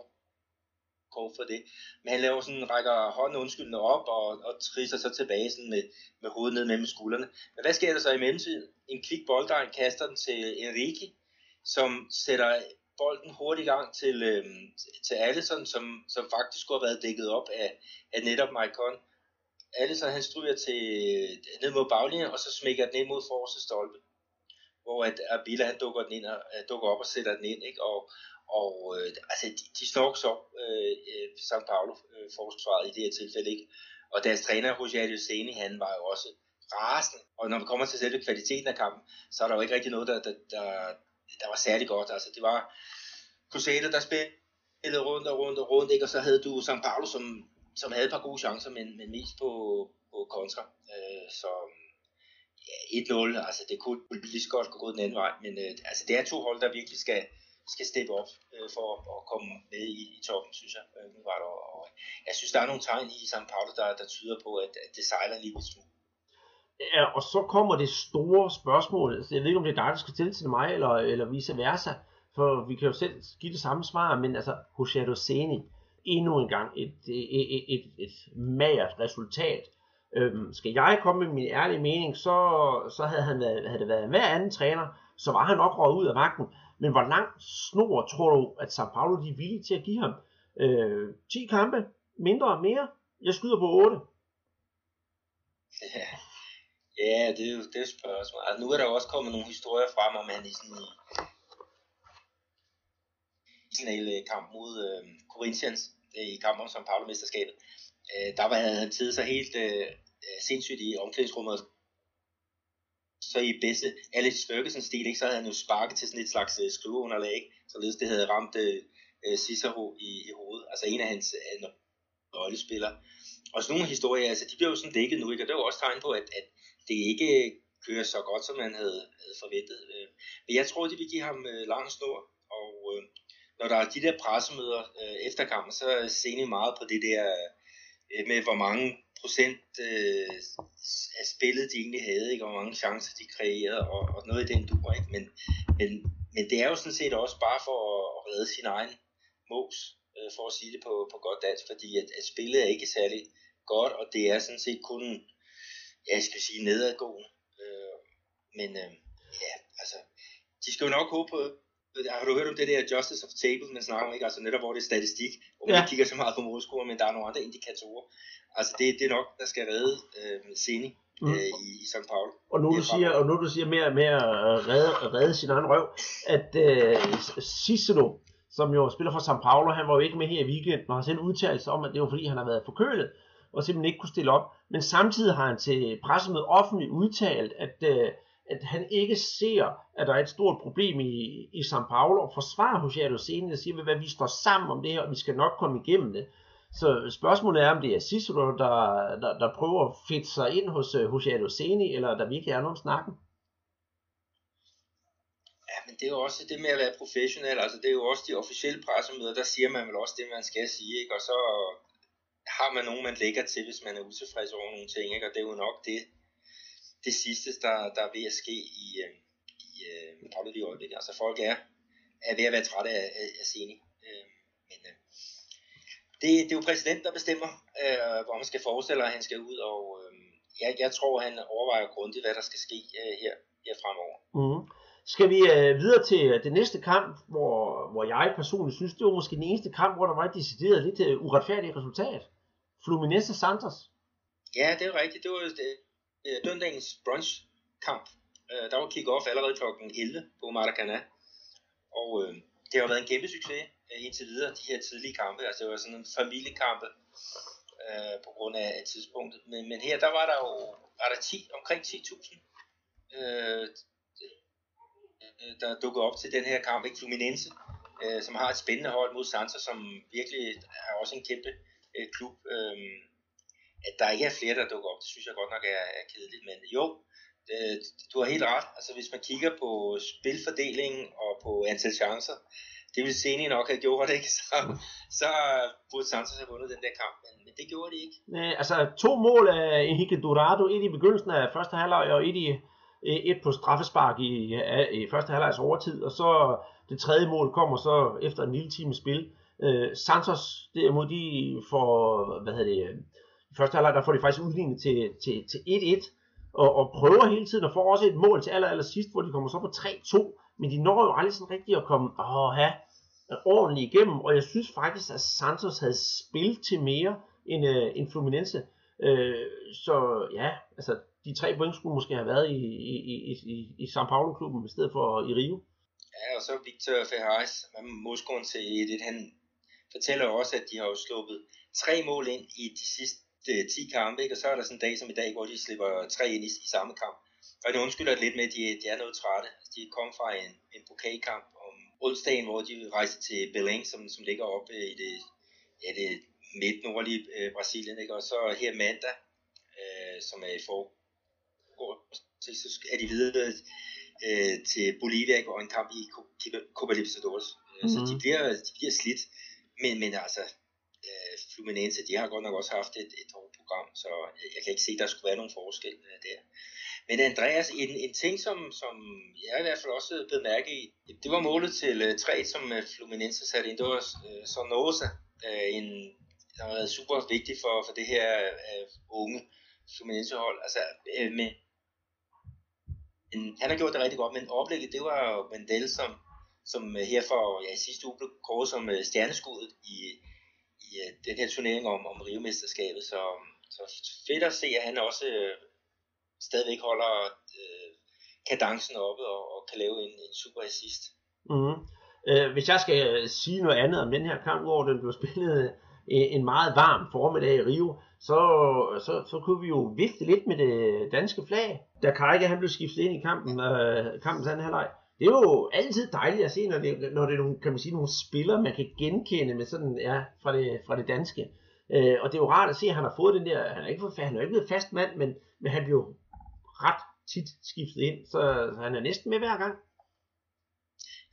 kort for det. Men han laver sådan, rækker hånden undskyldende op og, og trisser så tilbage sådan med, med hovedet ned mellem skuldrene. Men hvad sker der så i mellemtiden? En klik bolddreng kaster den til Enrique, som sætter bolden hurtigt i gang til, øh, til Allison, som, som faktisk skulle have været dækket op af, af netop Maikon. Allison han stryger til, ned mod baglinjen, og så smækker den ind mod forreste stolpe. Hvor at Abila han dukker, den ind og, øh, dukker op og sætter den ind, ikke? Og, og øh, altså, de, de står så øh, øh São Paulo øh, forsvaret i det her tilfælde ikke. Og deres træner, Roger Seni, han var jo også rasende. Og når vi kommer til selve kvaliteten af kampen, så er der jo ikke rigtig noget, der, der, der, der var særlig godt. Altså, det var Crusader, der spillede rundt og rundt og rundt, ikke? og så havde du São Paulo, som, som havde et par gode chancer, men, men mest på, på kontra. Øh, så ja, 1-0, altså det kunne lige så godt gå den anden vej, men øh, altså, det er to hold, der virkelig skal, skal steppe op øh, for at komme med i, i toppen, synes jeg. Øh, nu var der, og jeg synes, der er nogle tegn i San Paulo, der, der tyder på, at, at det sejler lige lidt smule. Ja, og så kommer det store spørgsmål. Altså, jeg ved ikke, om det er dig, der skal stille til mig, eller, eller vice versa. For vi kan jo selv give det samme svar, men altså, Jose Roseni, endnu en gang et, et, et, et, et magert resultat. Øhm, skal jeg komme med min ærlige mening, så, så havde, han været, havde det været hver anden træner, så var han nok råd ud af vagten. Men hvor lang snor tror du, at Sao Paulo de er villige til at give ham? Øh, 10 kampe? Mindre og mere? Jeg skyder på 8. Ja, ja det er jo det er spørgsmål. Altså, nu er der jo også kommet nogle historier frem om, han i sådan i finale kamp mod øh, Corinthians øh, i kampen om São Paulo-mesterskabet. Øh, der var han tid så helt øh, sindssygt i omklædningsrummet så i bedste Alex Ferguson stil, ikke, så havde han jo sparket til sådan et slags øh, uh, skrueunderlag, ikke? således det havde ramt uh, Cicero i, i hovedet, altså en af hans uh, rollespillere. Og sådan nogle historier, altså de bliver jo sådan dækket nu, ikke? og det er jo også tegn på, at, at det ikke kører så godt, som man havde, havde forventet. Men jeg tror, de vil give ham uh, lang snor, og uh, når der er de der pressemøder uh, efter kampen, så er jeg meget på det der uh, med, hvor mange procent øh, af spillet, de egentlig havde, ikke? og hvor mange chancer de kreerede, og, og noget i den dur, ikke? Men, men, men det er jo sådan set også bare for at, redde sin egen mos, øh, for at sige det på, på godt dansk, fordi at, at spillet er ikke særlig godt, og det er sådan set kun, ja, jeg skal sige, nedadgående. Øh, men øh, ja, altså, de skal jo nok håbe på, har du hørt om det der Justice of Table, man snakker om, ikke? Altså netop hvor det er statistik, hvor man ja. kigger så meget på målscorer, men der er nogle andre indikatorer. Altså det, det er nok, der skal redde øh, Seni mm. øh, i, i St. Paul. Og nu, du siger, og nu du siger mere med at redde, redde sin egen røv, at øh, Cicero, som jo spiller for St. Paulo, han var jo ikke med her i weekenden, og har selv udtalt sig om, at det var fordi, han har været forkølet. og simpelthen ikke kunne stille op. Men samtidig har han til pressemødet offentligt udtalt, at, øh, at han ikke ser, at der er et stort problem i, i São Paulo, og forsvarer Hosiado Scene og siger, at vi står sammen om det her, og vi skal nok komme igennem det. Så spørgsmålet er, om det er Cicero, der, der, der prøver at fedte sig ind hos øh, uh, Hosiado eller der virkelig er nogen snakken? Ja, men det er jo også det med at være professionel, altså det er jo også de officielle pressemøder, der siger man vel også det, man skal sige, ikke? og så har man nogen, man lægger til, hvis man er utilfreds over nogle ting, ikke? og det er jo nok det, det sidste, der, der er ved at ske i, øh, i øh, i øjeblikket. Altså folk er, er ved at være trætte af, af, af Seni. Øh, men øh, det, det er jo præsidenten, der bestemmer, øh, hvor man skal forestille, at han skal ud, og øh, jeg, jeg tror, han overvejer grundigt, hvad der skal ske øh, her, her fremover. Mm. Skal vi øh, videre til øh, det næste kamp, hvor, hvor jeg personligt synes, det var måske den eneste kamp, hvor der var et decideret lidt øh, uretfærdigt resultat. Fluminense Santos. Ja, det er rigtigt. Det var det, øh, Døndagens brunch kamp. Øh, der var kick-off allerede kl. 11 på Maracana. Og øh, det har været en kæmpe succes øh, indtil videre, de her tidlige kampe. Altså det var sådan en familiekampe øh, på grund af, af tidspunktet. Men, men her, der var der jo var der 10, omkring 10.000 øh, øh, der dukkede op til den her kamp, ikke Fluminense, øh, som har et spændende hold mod Santos, som virkelig er også en kæmpe øh, klub. Øh, at der ikke er flere, der dukker op, det synes jeg godt nok er, er kedeligt. Men jo, det, du har helt ret. Altså hvis man kigger på spilfordelingen og på antal chancer, det ville Seni nok have gjort, det, ikke? Så, så burde Santos have vundet den der kamp, men, men det gjorde de ikke. Næ, altså to mål af Enrique Dorado, et i begyndelsen af første halvleg og et i øh, et på straffespark i, øh, i første halvlegs overtid, og så det tredje mål kommer så efter en lille time spil. Øh, Santos derimod, de får, hvad hedder det, første halvleg, der får de faktisk udlignet til, til, til 1-1, og, og prøver hele tiden, og får også et mål til aller, aller sidst, hvor de kommer så på 3-2, men de når jo aldrig sådan rigtigt at komme åh, have ordentligt igennem, og jeg synes faktisk, at Santos havde spil til mere end, øh, end Fluminense. øh, så ja, altså de tre point skulle måske have været i, i, i, i, i São Paulo-klubben i stedet for i Rio. Ja, og så Victor Ferraris, målscoren til 1 han fortæller også, at de har jo sluppet tre mål ind i de sidste 10 kampe, ikke? og så er der sådan en dag som i dag, hvor de slipper tre ind i, i samme kamp. Og det undskylder lidt med, at de, de er noget trætte. Altså, de kom fra en, en pokalkamp om onsdagen, hvor de rejste til Belém, som, som ligger oppe i det, ja, det midt nordlige øh, Brasilien. Ikke? Og så her mandag, øh, som er i for så, så er de videre øh, til Bolivia ikke? og en kamp i Copa Libertadores. Mm-hmm. Så de bliver, de bliver slidt. Men, men altså, øh, Fluminense, de har godt nok også haft et, et hårdt program, så jeg, jeg kan ikke se, at der skulle være nogen forskel øh, der. Men Andreas, en, en ting, som, som jeg i hvert fald også blev mærke i, det var målet til øh, uh, 3, som øh, uh, Fluminense satte ind. Det var uh, Sonosa, uh, en, der har været super vigtig for, for det her uh, unge Fluminense-hold. Altså, uh, med, en, han har gjort det rigtig godt, men oplægget, det var jo Mandel, som, som uh, her for ja, sidste uge blev kåret som uh, stjerneskuddet i, i øh, den her turnering om, om rivemesterskabet, Så, så fedt at se, at han også øh, stadigvæk holder øh, kadencen oppe og, og kan lave en, en super assist. Mm-hmm. Øh, hvis jeg skal øh, sige noget andet om den her kamp, hvor den blev spillet øh, en meget varm formiddag i Rio, så, så, så kunne vi jo vifte lidt med det danske flag, da Kajke han blev skiftet ind i kampen, øh, kampens anden halvleg. Det er jo altid dejligt at se, når det, når det er nogle, kan man sige, nogle spillere, man kan genkende med sådan, ja, fra det, fra det danske. Øh, og det er jo rart at se, at han har fået den der, han er ikke, han er ikke blevet fast mand, men, men han bliver ret tit skiftet ind, så, så han er næsten med hver gang.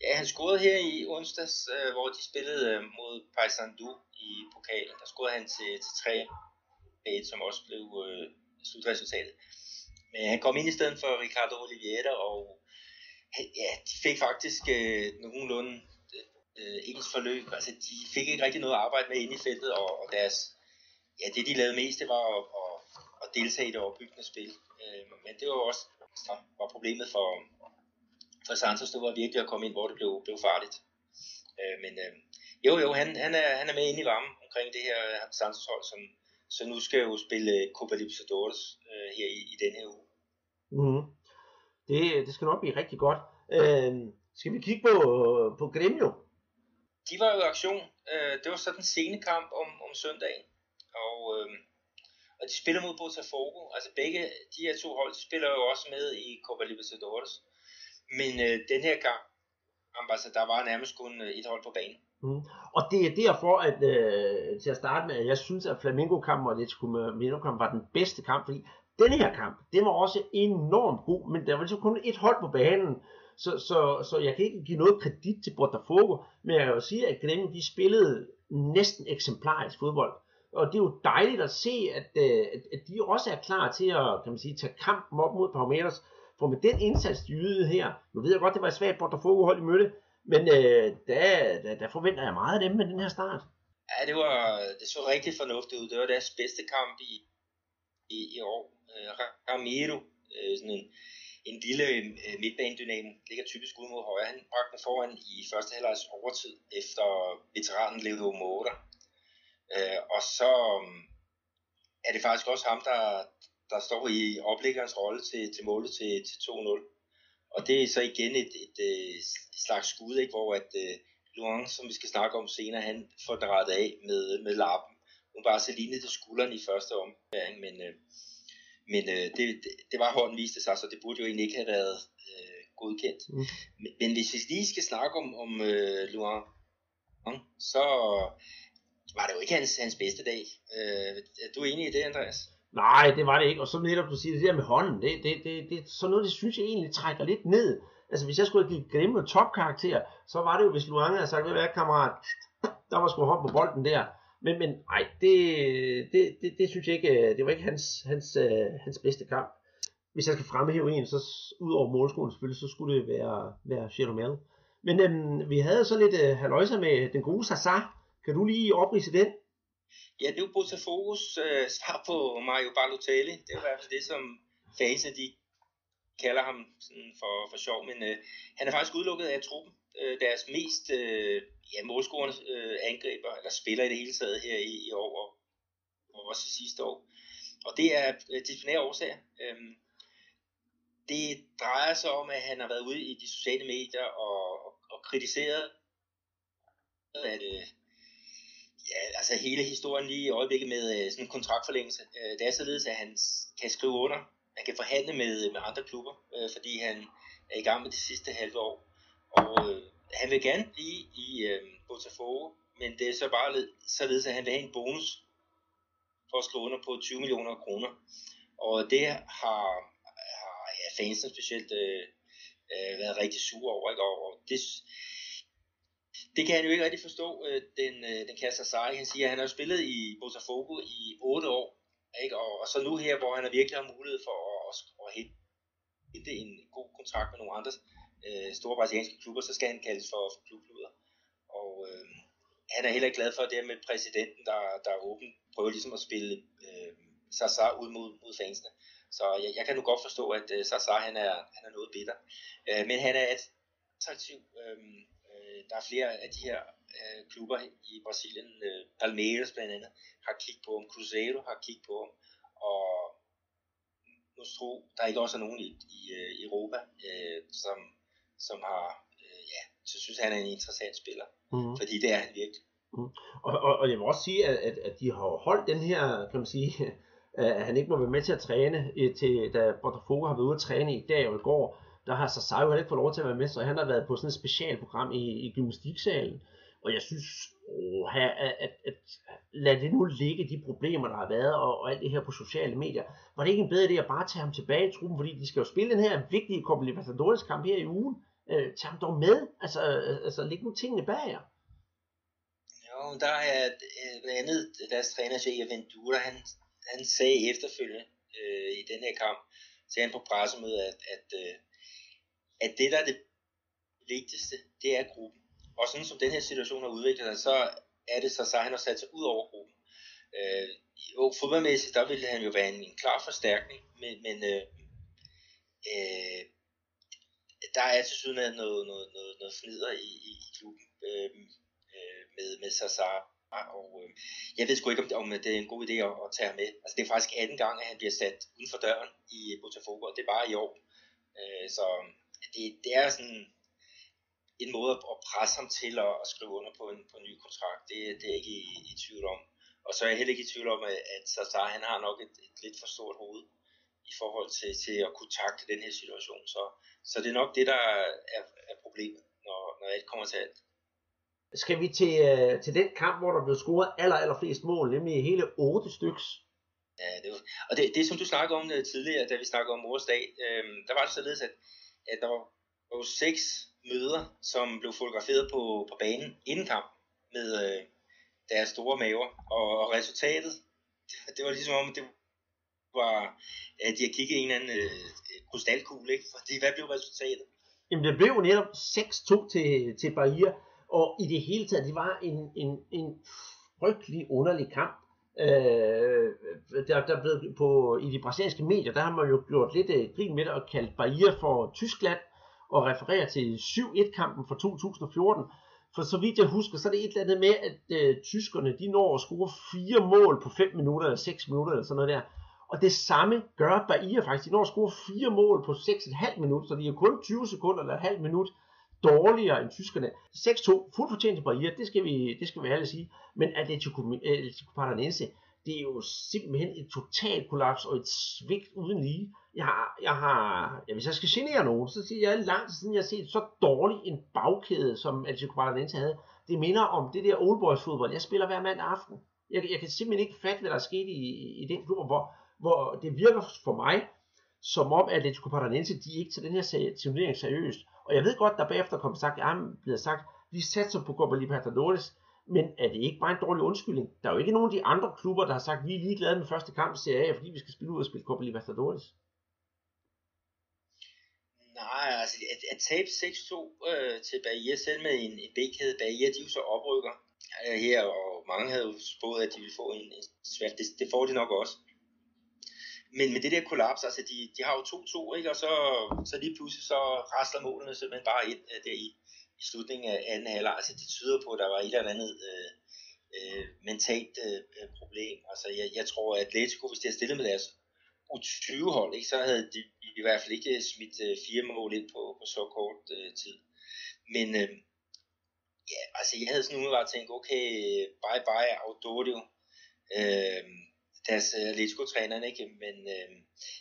Ja, han scorede her i onsdags, øh, hvor de spillede øh, mod Paysandu i pokalen. Der scorede han til, til 3 som også blev øh, slutresultatet. Men han kom ind i stedet for Ricardo Oliveira, og ja, de fik faktisk øh, nogenlunde øh, øh ens forløb. Altså, de fik ikke rigtig noget arbejde med inde i feltet, og, og deres, ja, det de lavede mest, det var at, at, at deltage i det overbyggende spil. Øh, men det var også var problemet for, for Santos, det var virkelig at komme ind, hvor det blev, blev farligt. Øh, men øh, jo, jo, han, han, er, han er med inde i varmen omkring det her Santos hold, som, så nu skal jeg jo spille øh, Copa Libertadores øh, her i, i den her uge. Mm. Det, det skal nok blive rigtig godt. Øh, skal vi kigge på, på Gremio? De var jo i aktion. Øh, det var så den sene kamp om, om søndagen. Og øh, og de spiller mod Botafogo. Altså begge de her to hold spiller jo også med i Copa Libertadores. Men øh, den her gang, altså, der var nærmest kun øh, et hold på banen. Mm. Og det er derfor, at øh, til at starte med, at jeg synes, at Flamengo-kampen og Atletico Mineiro-kampen var den bedste kamp, fordi denne her kamp, den var også enormt god, men der var så kun et hold på banen, så, så, så jeg kan ikke give noget kredit til Botafogo, men jeg kan jo sige, at Grêmio, de spillede næsten eksemplarisk fodbold. Og det er jo dejligt at se, at, øh, at, at de også er klar til at kan man sige, tage kampen op mod Palmeiras. For med den indsats, de ydede her, nu ved jeg godt, det var et svært Botafogo-hold, i mødte, men øh, der, der, der forventer jeg meget af dem med den her start. Ja, det var det så rigtig fornuftigt ud. Det var deres bedste kamp i, i, i år. Øh, Ramiro, øh, sådan en, en lille øh, midtbanedynamo, ligger typisk ud mod højre. Han bragte den foran i første halvlejs overtid efter veteranen Leo Mora. Øh, og så mm, er det faktisk også ham, der, der står i oplæggerens rolle til, til målet til, til 2-0. Og det er så igen et, et, et slags skud, ikke, hvor at øh, Luang, som vi skal snakke om senere, han får drejet af med, med lappen. Hun bare så lignede til skulderen i første omgang, men, uh, men uh, det, det, det var hånden viste sig, så det burde jo egentlig ikke have været uh, godkendt. Mm. Men, men hvis vi lige skal snakke om, om uh, Luang, så var det jo ikke hans, hans bedste dag. Uh, er du enig i det, Andreas? Nej, det var det ikke. Og så netop du siger det der med hånden, det, det, det, det sådan noget, det synes jeg egentlig trækker lidt ned. Altså hvis jeg skulle give Grimme topkarakter, så var det jo, hvis Luang havde sagt, ved hvad kammerat, der var sgu hånd på bolden der. Men, men nej, det, det, det, det, synes jeg ikke, øh, det var ikke hans, hans, øh, hans bedste kamp. Hvis jeg skal fremhæve en, så ud over målskolen selvfølgelig, så skulle det være, være Jeromel. Men øhm, vi havde så lidt øh, haløjser med den gode Sasa. Kan du lige oprise den? Ja, det er jo Botafogo's øh, svar på Mario Balotelli. Det er i hvert fald det, som Fase de kalder ham sådan for, for sjov, men øh, han er faktisk udelukket af truppen. Øh, deres mest øh, ja, målscorende øh, angriber, eller spiller i det hele taget her i, i år, og, og også i sidste år. Og det er øh, disciplinære årsager. Øh, det drejer sig om, at han har været ude i de sociale medier og, og, og kritiseret, at, øh, ja, altså hele historien lige i øjeblikket med øh, sådan en kontraktforlængelse. Øh, det er således, at han kan skrive under, han kan forhandle med, med andre klubber, øh, fordi han er i gang med det sidste halve år. Og øh, han vil gerne blive i øh, Botafogo, men det er så bare således, at han vil have en bonus for at skrive under på 20 millioner kroner. Og det har, har ja, fansen specielt øh, øh, været rigtig sure over. Ikke? Og det, det kan han jo ikke rigtig forstå, øh, den, øh, den Kasser sig. Han siger, at han har spillet i Botafogo i 8 år, ikke? Og, og så nu her, hvor han har virkelig har mulighed for at, at, at hente en god kontrakt med nogle andre øh, store brasilianske klubber, så skal han kaldes for, for klubluder. Og øh, han er heller ikke glad for det med præsidenten, der, der er åben, prøver ligesom at spille øh, Sasa ud mod, mod fansene. Så jeg, jeg kan nu godt forstå, at øh, Sasa han er, han er noget bitter. Øh, men han er attraktiv. Øh, Øh, der er flere af de her øh, klubber i Brasilien, øh, Palmeiras blandt andet, har kigget på ham, Cruzeiro har kigget på ham, og nu tror der ikke også er nogen i, i, øh, i Europa, øh, som, som har, øh, ja, så synes han er en interessant spiller, mm. fordi det er han virkelig. Mm. Og, og, og jeg vil også sige, at, at, at de har holdt den her, kan man sige, at han ikke må være med til at træne, til, da Botafogo har været ude at træne i dag og i går, der har Sasai jo ikke fået lov til at være med, så han har været på sådan et specialprogram i, i gymnastiksalen. Og jeg synes, åh, at, at, at, at lad det nu ligge, de problemer, der har været, og, og alt det her på sociale medier. Var det ikke en bedre idé at bare tage ham tilbage i truppen, fordi de skal jo spille den her vigtige Copa Libertadores kamp her i ugen. Øh, tag dem dog med, altså, øh, altså læg nu tingene bag jer. Jo, der er øh, blandt andet deres træner, Jair Ventura, han, han sagde efterfølgende øh, i den her kamp, sagde han på pressemødet, at, at øh, at det, der er det vigtigste, det er gruppen. Og sådan som den her situation har udviklet sig, så er det så, så han har sat sig ud over gruppen. Øh, jo, fodboldmæssigt, der ville han jo være en, en klar forstærkning, men, men øh, øh, der er til syden noget, noget, noget, noget fnider i, i, i klubben øh, øh, med, med Sassar. Og øh, jeg ved sgu ikke, om, om det er en god idé at, at tage ham med. Altså, det er faktisk anden gang, at han bliver sat uden for døren i Botafogo, og det er bare i år. Øh, så det, det er sådan en måde at presse ham til at, at skrive under på en, på en ny kontrakt. Det, det er jeg ikke i, i tvivl om. og så er jeg heller ikke i tvivl om, at Sasa, han har nok et, et lidt for stort hoved i forhold til, til at kunne takle den her situation. Så, så det er nok det, der er, er problemet, når, når alt kommer til alt. Skal vi til, øh, til den kamp, hvor der blev scoret aller, aller flest mål, nemlig hele 8 styks? Ja, det var, og det, det som du snakkede om øh, tidligere, da vi snakkede om mors dag, øh, der var det således, at, at der var, var seks møder, som blev fotograferet på, på banen inden kamp med øh, deres store maver, og, og resultatet, det, det var ligesom om, det var, at øh, de har kigget i en eller anden øh, krystalkugle, ikke? fordi hvad blev resultatet? Jamen det blev netop 6-2 til, til Bahia, og i det hele taget, det var en, en, en frygtelig underlig kamp. Øh, der, der blev på, I de brasilianske medier, der har man jo gjort lidt øh, grin med det og kaldt Bahia for Tyskland, og refererer til 7-1-kampen fra 2014. For så vidt jeg husker, så er det et eller andet med, at øh, tyskerne de når at score fire mål på 5 minutter eller 6 minutter eller sådan noget der. Og det samme gør Bahia faktisk. De når at score fire mål på 6,5 minutter, så de er kun 20 sekunder eller et halvt minut dårligere end tyskerne. 6-2, fuldt fortjent til Bahia, det skal vi, det skal vi alle sige. Men Atletico, Atletico Paranaense, det er jo simpelthen et totalt kollaps og et svigt uden lige. Jeg har, jeg har, ja, hvis jeg skal genere nogen, så siger jeg langt siden jeg har set så dårlig en bagkæde, som Atletico Paranaense havde. Det minder om det der old boys fodbold, jeg spiller hver mand aften. Jeg, jeg kan simpelthen ikke fatte, hvad der er sket i, i den klub, hvor, hvor det virker for mig, som om Atletico Paranaense, de ikke tager den her turnering seriøst. Og jeg ved godt, der bagefter kom sagt, at bliver sagt, vi satser på Copa Libertadores, men er det ikke bare en dårlig undskyldning? Der er jo ikke nogen af de andre klubber, der har sagt, vi er ligeglade med første kamp i Serie A, fordi vi skal spille ud og spille Copa Libertadores. Nej, altså at, at tabe 6-2 øh, til Bahia, selv med en, en B-kæde, Bahia, de er jo så oprykker øh, her, og mange havde jo spået, at de ville få en, en svært, det, det får de nok også. Men med det der kollaps, altså de, de har jo 2-2, ikke? og så, så lige pludselig så rasler målene simpelthen bare ind øh, der i, i slutningen af anden halvleg. Altså det tyder på, at der var et eller andet øh, øh, mentalt øh, øh problem. Altså jeg, jeg tror, at Atletico, hvis de havde stillet med deres U20-hold, ikke, så havde de i hvert fald ikke øh, smidt øh, fire mål ind på, på så kort øh, tid. Men øh, ja, altså jeg havde sådan umiddelbart tænkt, okay, bye bye Audorio. Øh, deres øh, Atletico-træneren, ikke? men øh,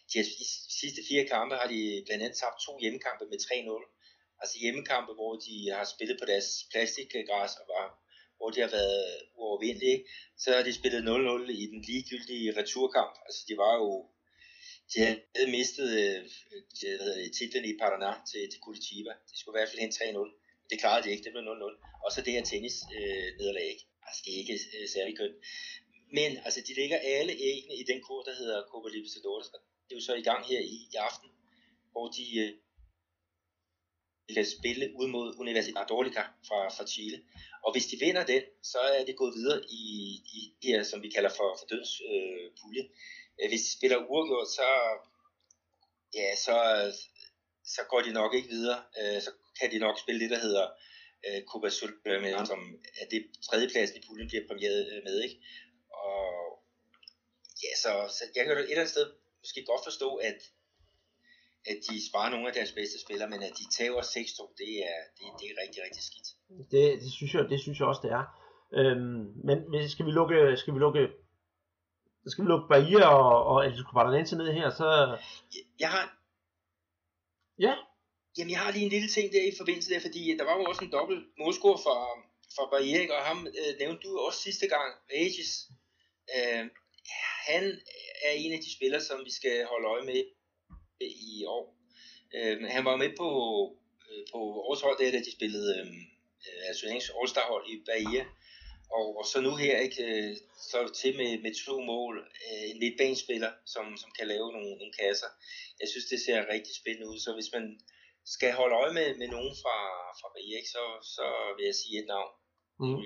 de har, de sidste fire kampe har de blandt andet tabt to hjemmekampe med 3-0. Altså hjemmekampe, hvor de har spillet på deres plastikgræs, og var, hvor de har været uovervindelige. Så har de spillet 0-0 i den ligegyldige returkamp. Altså de var jo de havde mistet øh, de havde titlen i Paraná til, til Curitiba. De skulle i hvert fald hen 3-0. Det klarede de ikke, det blev 0-0. Og så det her tennis øh, nederlag. Altså det er ikke øh, særlig kønt. Men altså, de ligger alle æggene i den kur, der hedder Copa Libertadores. Det er jo så i gang her i, i aften, hvor de øh, kan spille ud mod Universidad Católica fra, fra Chile. Og hvis de vinder den, så er det gået videre i, i de her, som vi kalder for, for døds øh. Øh, hvis de spiller uafgjort, så, ja, så, så går de nok ikke videre. Øh, så kan de nok spille det, der hedder øh, Copa Sudamericana, som er det tredjepladsen i puljen bliver premieret øh, med. Ikke? Og ja, så, så jeg kan jo et eller andet sted måske godt forstå, at, at de sparer nogle af deres bedste spillere, men at de tager 6-2, det er, det, det er rigtig, rigtig skidt. Det, det, synes jeg, det synes jeg også, det er. Øhm, men skal vi lukke, skal vi lukke skal vi lukke Bahia og, og Atletico Paranaense ned her, så... Jeg, jeg har... Ja? Jamen, jeg har lige en lille ting der i forbindelse der, fordi der var jo også en dobbelt målscore for, for Bahia, og ham øh, nævnte du også sidste gang, Aegis. Øh, han er en af de spillere, som vi skal holde øje med i år. Øh, han var med på, øh, på vores hold, der, da de spillede øh, øh altså All-Star hold i Bahia. Og, og så nu her ikke øh, er du til med, med to mål, øh, en midtbanespiller, som, som kan lave nogle, nogle kasser. Jeg synes, det ser rigtig spændende ud, så hvis man skal holde øje med, med nogen fra, fra Bahia, så, så vil jeg sige et navn. Mm.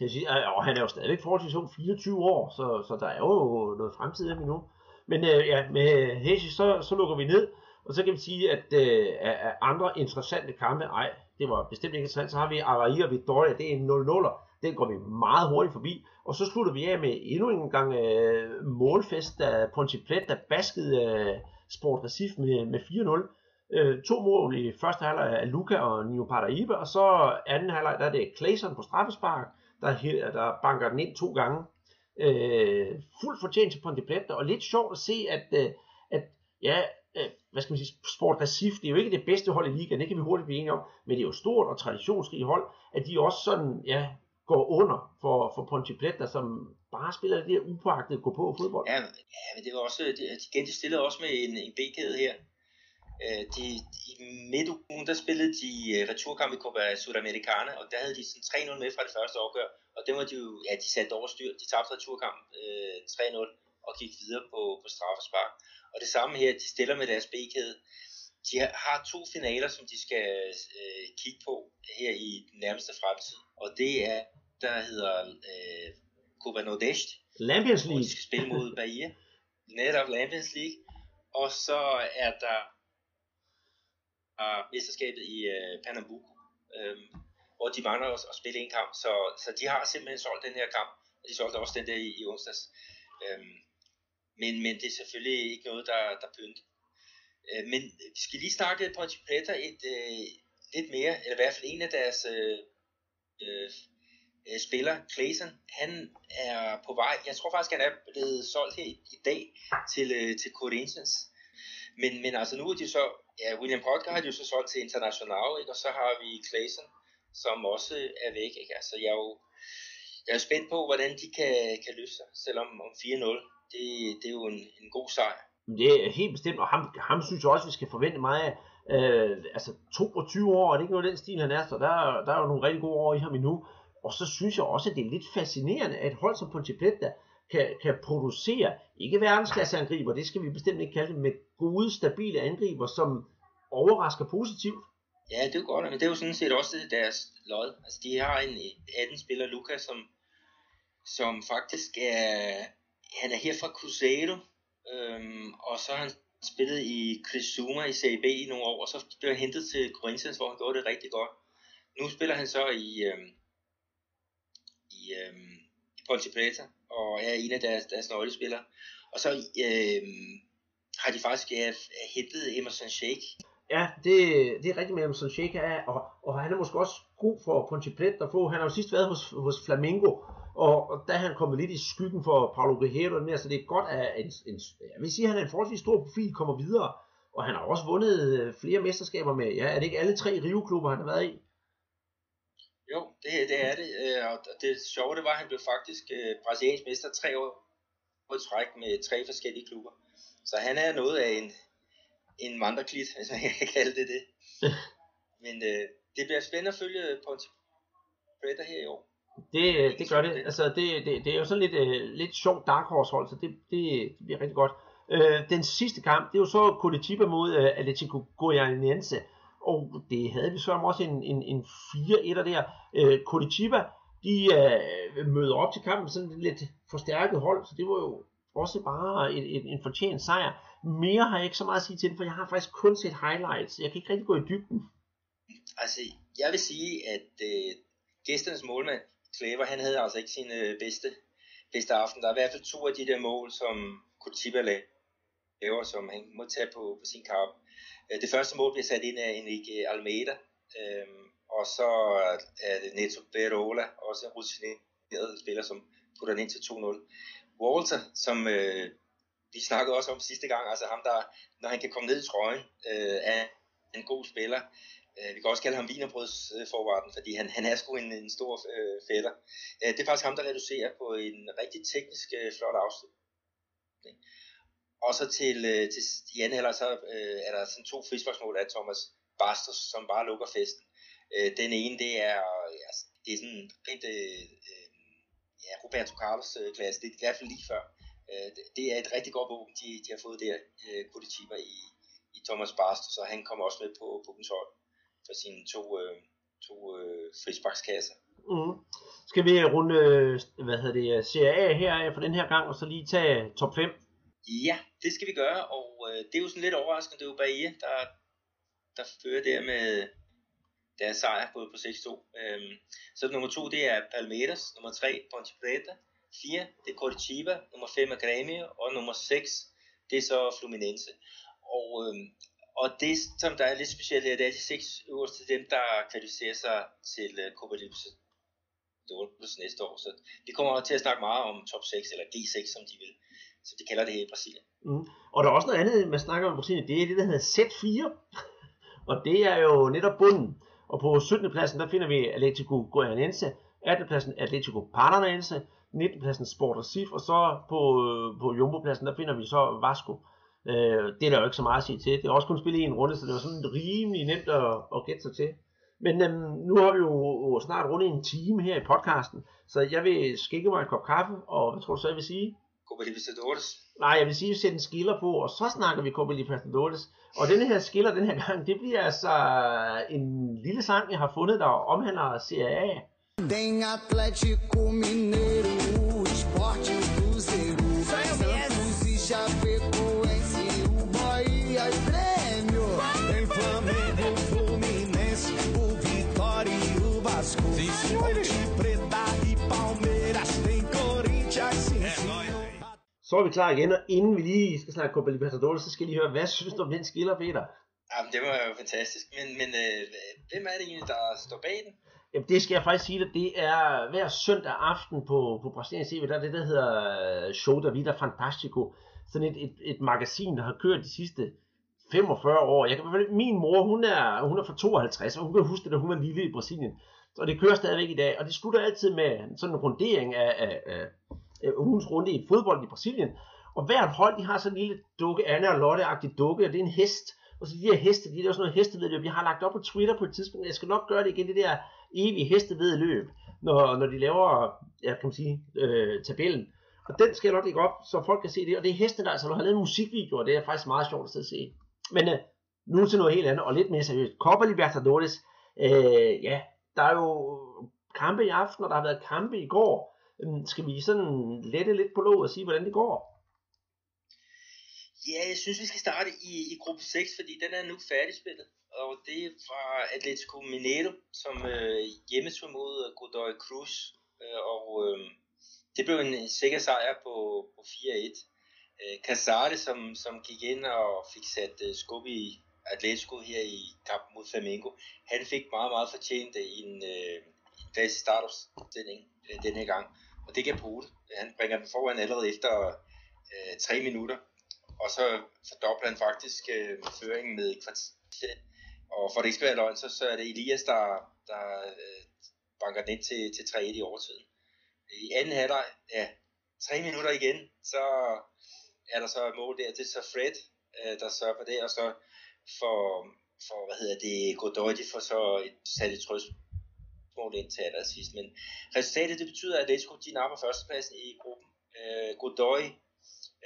Jeg siger, og han er jo stadigvæk forholdsvis ung, 24 år, så, så der er jo noget fremtid af nu. Men øh, ja, med Hessi, så, så lukker vi ned, og så kan vi sige, at øh, af andre interessante kampe, ej, det var bestemt ikke interessant, så har vi Araí og Victoria, det er en 0-0'er, den går vi meget hurtigt forbi, og så slutter vi af med endnu en gang øh, målfest, da Ponte der baskede øh, Sport Recife med, med 4-0 øh, to mål i første halvleg af Luca og Nino Paraiba, og så anden halvleg, der er det Clayson på straffespark, der, der banker den ind to gange. øh, fuld fortjent til Ponte Preta, og lidt sjovt at se, at, øh, at ja, øh, hvad skal man sige, Sport Recif, det er jo ikke det bedste hold i ligaen, det kan vi hurtigt blive enige om, men det er jo stort og traditionsrigt hold, at de også sådan, ja, går under for, for Ponte Preta, som bare spiller det der upåagtede gå på fodbold. Ja, ja, men det var også, de, de stillede også med en, en B-kæde her. Øh, de, I midtugen, der spillede de uh, returkamp i Copa Sudamericana, og der havde de sådan 3-0 med fra det første opgør, og det var de jo, ja, de satte over styr, de tabte returkamp øh, 3-0 og gik videre på, på straffespark. Og det samme her, de stiller med deres B-kæde. De har to finaler, som de skal øh, kigge på her i den nærmeste fremtid, og det er, der hedder øh, Copa Nordeste, Lampions hvor League. de skal spille mod Bahia. Netop Lampions League. Og så er der uh, mesterskabet i øh, Pernambuco, øh, hvor de mangler at, at spille en kamp. Så, så de har simpelthen solgt den her kamp, og de solgte også den der i, i onsdags. Øh, men, men det er selvfølgelig ikke noget, der, der pynter. Øh, men vi skal lige snakke Ponte Preta et, øh, lidt mere, eller i hvert fald en af deres øh, øh, øh spiller, Clayson, han er på vej, jeg tror faktisk, han er blevet solgt her i, i dag til, øh, til Corinthians. Men, men altså nu er de så, ja, William Podger har de jo så solgt til International, ikke? og så har vi Clayson, som også er væk. Ikke? Altså jeg er jo, jeg er spændt på, hvordan de kan, kan løse sig, selvom om 4-0, det, det er jo en, en god sejr. Det er helt bestemt, og ham, ham synes jeg også, vi skal forvente meget af. Øh, altså 22 år, er det ikke noget den stil, han er, så der, der er jo nogle rigtig gode år i ham endnu. Og så synes jeg også, at det er lidt fascinerende, at et hold som Ponte Preta kan, kan producere, ikke verdensklasseangriber, det skal vi bestemt ikke kalde det, med gode, stabile angriber, som overrasker positivt. Ja, det er godt, men det er jo sådan set også deres lod. Altså, de har en 18-spiller, Luca, som, som faktisk er, han er her fra Cruzeiro, øhm, og så har han spillet i Criciúma i CB i nogle år, og så blev han hentet til Corinthians, hvor han gjorde det rigtig godt. Nu spiller han så i, øhm, i, øhm, i Ponte Preta, og er en af deres, deres nøglespillere. Og så øh, har de faktisk ja, hentet Emerson Shake, Ja, det, det er rigtigt med Emerson Shake, er, og, og han er måske også god for Ponte Preta at få. Han har jo sidst været hos, hos Flamengo, og, og der er han kommet lidt i skyggen for Paulo Guerrero, mere, så det er godt, at en, en, jeg vil sige, at han er en forholdsvis stor profil, kommer videre. Og han har også vundet øh, flere mesterskaber med, ja, er det ikke alle tre Rio-klubber, han har været i? Jo, det, det er det. Øh, Og det sjove det var, at han blev faktisk øh, brasiliansk mester tre år på træk med tre forskellige klubber. Så han er noget af en, en vandreklit, hvis man kan kalde det det. Men øh, det bliver spændende at følge Ponte Preta her i år. Det, det gør det. Altså, det, det, det er jo sådan lidt, uh, lidt sjovt dark horse hold, så det, det, det bliver rigtig godt. Uh, den sidste kamp, det er jo så Curitiba mod uh, Atletico Goianiense, og det havde vi så også en, en, en 4-1'er der. Øh, Curitiba, de øh, møder op til kampen sådan et lidt forstærket hold, så det var jo også bare en, en, en fortjent sejr. Mere har jeg ikke så meget at sige til den, for jeg har faktisk kun set highlights. Jeg kan ikke rigtig gå i dybden. Altså, jeg vil sige, at øh, gæsternes målmand, Klever, han havde altså ikke sin øh, bedste, bedste aften. Der er i hvert fald to af de der mål, som Kutiba laver, som han må tage på, på sin kamp. Øh, det første mål bliver sat ind af Enrique Almeida, øh, og så er det Neto Berola, også en rutineret spiller, som putter den ind til 2-0. Walter, som øh, vi snakkede også om sidste gang, altså ham, der, når han kan komme ned i trøjen, øh, er en god spiller. Øh, vi kan også kalde ham vinerbrødsforvarten, fordi han, han er sgu en, en stor øh, fætter. Øh, det er faktisk ham, der reducerer på en rigtig teknisk øh, flot afslutning. Og så til, øh, til i anden så øh, er der sådan to frisparksmål af Thomas Bastos, som bare lukker festen. Øh, den ene, det er, ja, det er sådan rent øh, øh, ja, Roberto Carlos øh, klasse. Det er i hvert fald lige før. Øh, det, er et rigtig godt våben, de, de har fået der, øh, Curitiba i, i Thomas Bastos, og han kommer også med på, på den 12 for sine to, øh, to øh, frisparkskasser. Mm. Skal vi runde, øh, hvad hedder det, øh, Serie A her for den her gang, og så lige tage top 5? Ja, det skal vi gøre, og øh, det er jo sådan lidt overraskende, det er jo Bahia, der, der fører der med deres sejr både på 6-2. Øhm, så nummer 2, det er Palmeiras, nummer 3, Ponte Preta, 4, det er Curitiba, nummer 5 er Grêmio, og nummer 6, det er så Fluminense. Og, øhm, og det, som der er lidt specielt her, det er de seks øverste, dem der kvalificerer sig til øh, Copa Libertadores. Libertadores næste år. Så vi kommer til at snakke meget om top 6, eller G6, som de vil, som de kalder det i Brasilien. Mm. Og der er også noget andet, man snakker om i Brasilien, det er det, der hedder Z4. Og det er jo netop bunden. Og på 17. pladsen, der finder vi Atletico Goianense, 18. pladsen Atletico Paranaense, 19. pladsen Sport Recife, og så på, øh, på Jumbo-pladsen, der finder vi så Vasco. Øh, det er der jo ikke så meget at sige til. Det er også kun spillet i en runde, så det var sådan rimelig nemt at, at gætte sig til. Men øhm, nu har vi jo snart rundet en time her i podcasten, så jeg vil skikke mig en kop kaffe, og hvad tror du så, jeg vil sige? Copa Libertadores. Nej, jeg vil sige, at vi sætter en skiller på, og så snakker vi Copa Libertadores. Og denne her skiller den her gang, det bliver altså en lille sang, jeg har fundet, der omhandler Serie A. Tem Atlético Mineiro, Så er vi klar igen, og inden vi lige skal snakke Copa Libertadores, så skal lige høre, hvad synes du om den skiller, Peter? Jamen, det var jo fantastisk. Men, men øh, hvem er det egentlig, der står bag den? Jamen, det skal jeg faktisk sige dig, det er hver søndag aften på, på Brasiliens TV, der er det, der hedder øh, Show da Vida Fantastico. Sådan et, et, et magasin, der har kørt de sidste 45 år. Jeg kan, min mor, hun er, hun er fra 52, og hun kan huske det, da hun var lille i Brasilien. Så det kører stadigvæk i dag, og det slutter altid med sådan en rundering af, af, af, øh, ugens runde i fodbold i Brasilien. Og hvert hold, de har sådan en lille dukke, Anna og Lotte-agtig dukke, og det er en hest. Og så de her heste, de er også noget hestevedløb. Jeg har lagt op på Twitter på et tidspunkt, jeg skal nok gøre det igen, det der evige hestevedløb, når, når de laver, ja, kan man sige, øh, tabellen. Og den skal jeg nok lægge op, så folk kan se det. Og det er heste, der altså har lavet en musikvideo, og det er faktisk meget sjovt at sidde og se. Men øh, nu til noget helt andet, og lidt mere seriøst. Copa Libertadores, øh, ja, der er jo kampe i aften, og der har været kampe i går. Øhm, skal vi sådan lette lidt på låget og sige, hvordan det går? Ja, jeg synes, vi skal starte i, i gruppe 6, fordi den er nu færdigspillet. Og det er fra Atletico Mineiro, som øh, hjemmetur mod øh, Godoy Cruz. Øh, og øh, det blev en sikker sejr på, på 4-1. Øh, Casale, som, som gik ind og fik sat øh, skub i Atletico her i kampen mod Flamengo, han fik meget, meget fortjent en, øh, en plads i startopstillingen øh, denne gang. Og det kan bruge det. Han bringer den foran allerede efter øh, tre minutter og så fordobler han faktisk øh, føringen med et kvarter. Og for det ikke skal være løgn, så, så er det Elias, der, der øh, banker den ind til, til 3-1 i overtiden. I anden halvleg, ja, tre minutter igen, så er der så et mål der. Det er så Fred, øh, der sørger for det, og så for, for hvad hedder det, Godoy, de får så et, sat et trøstmål ind til allersidst. Men resultatet, det betyder, at Atletico, de napper førstepladsen i gruppen. Øh, Godoy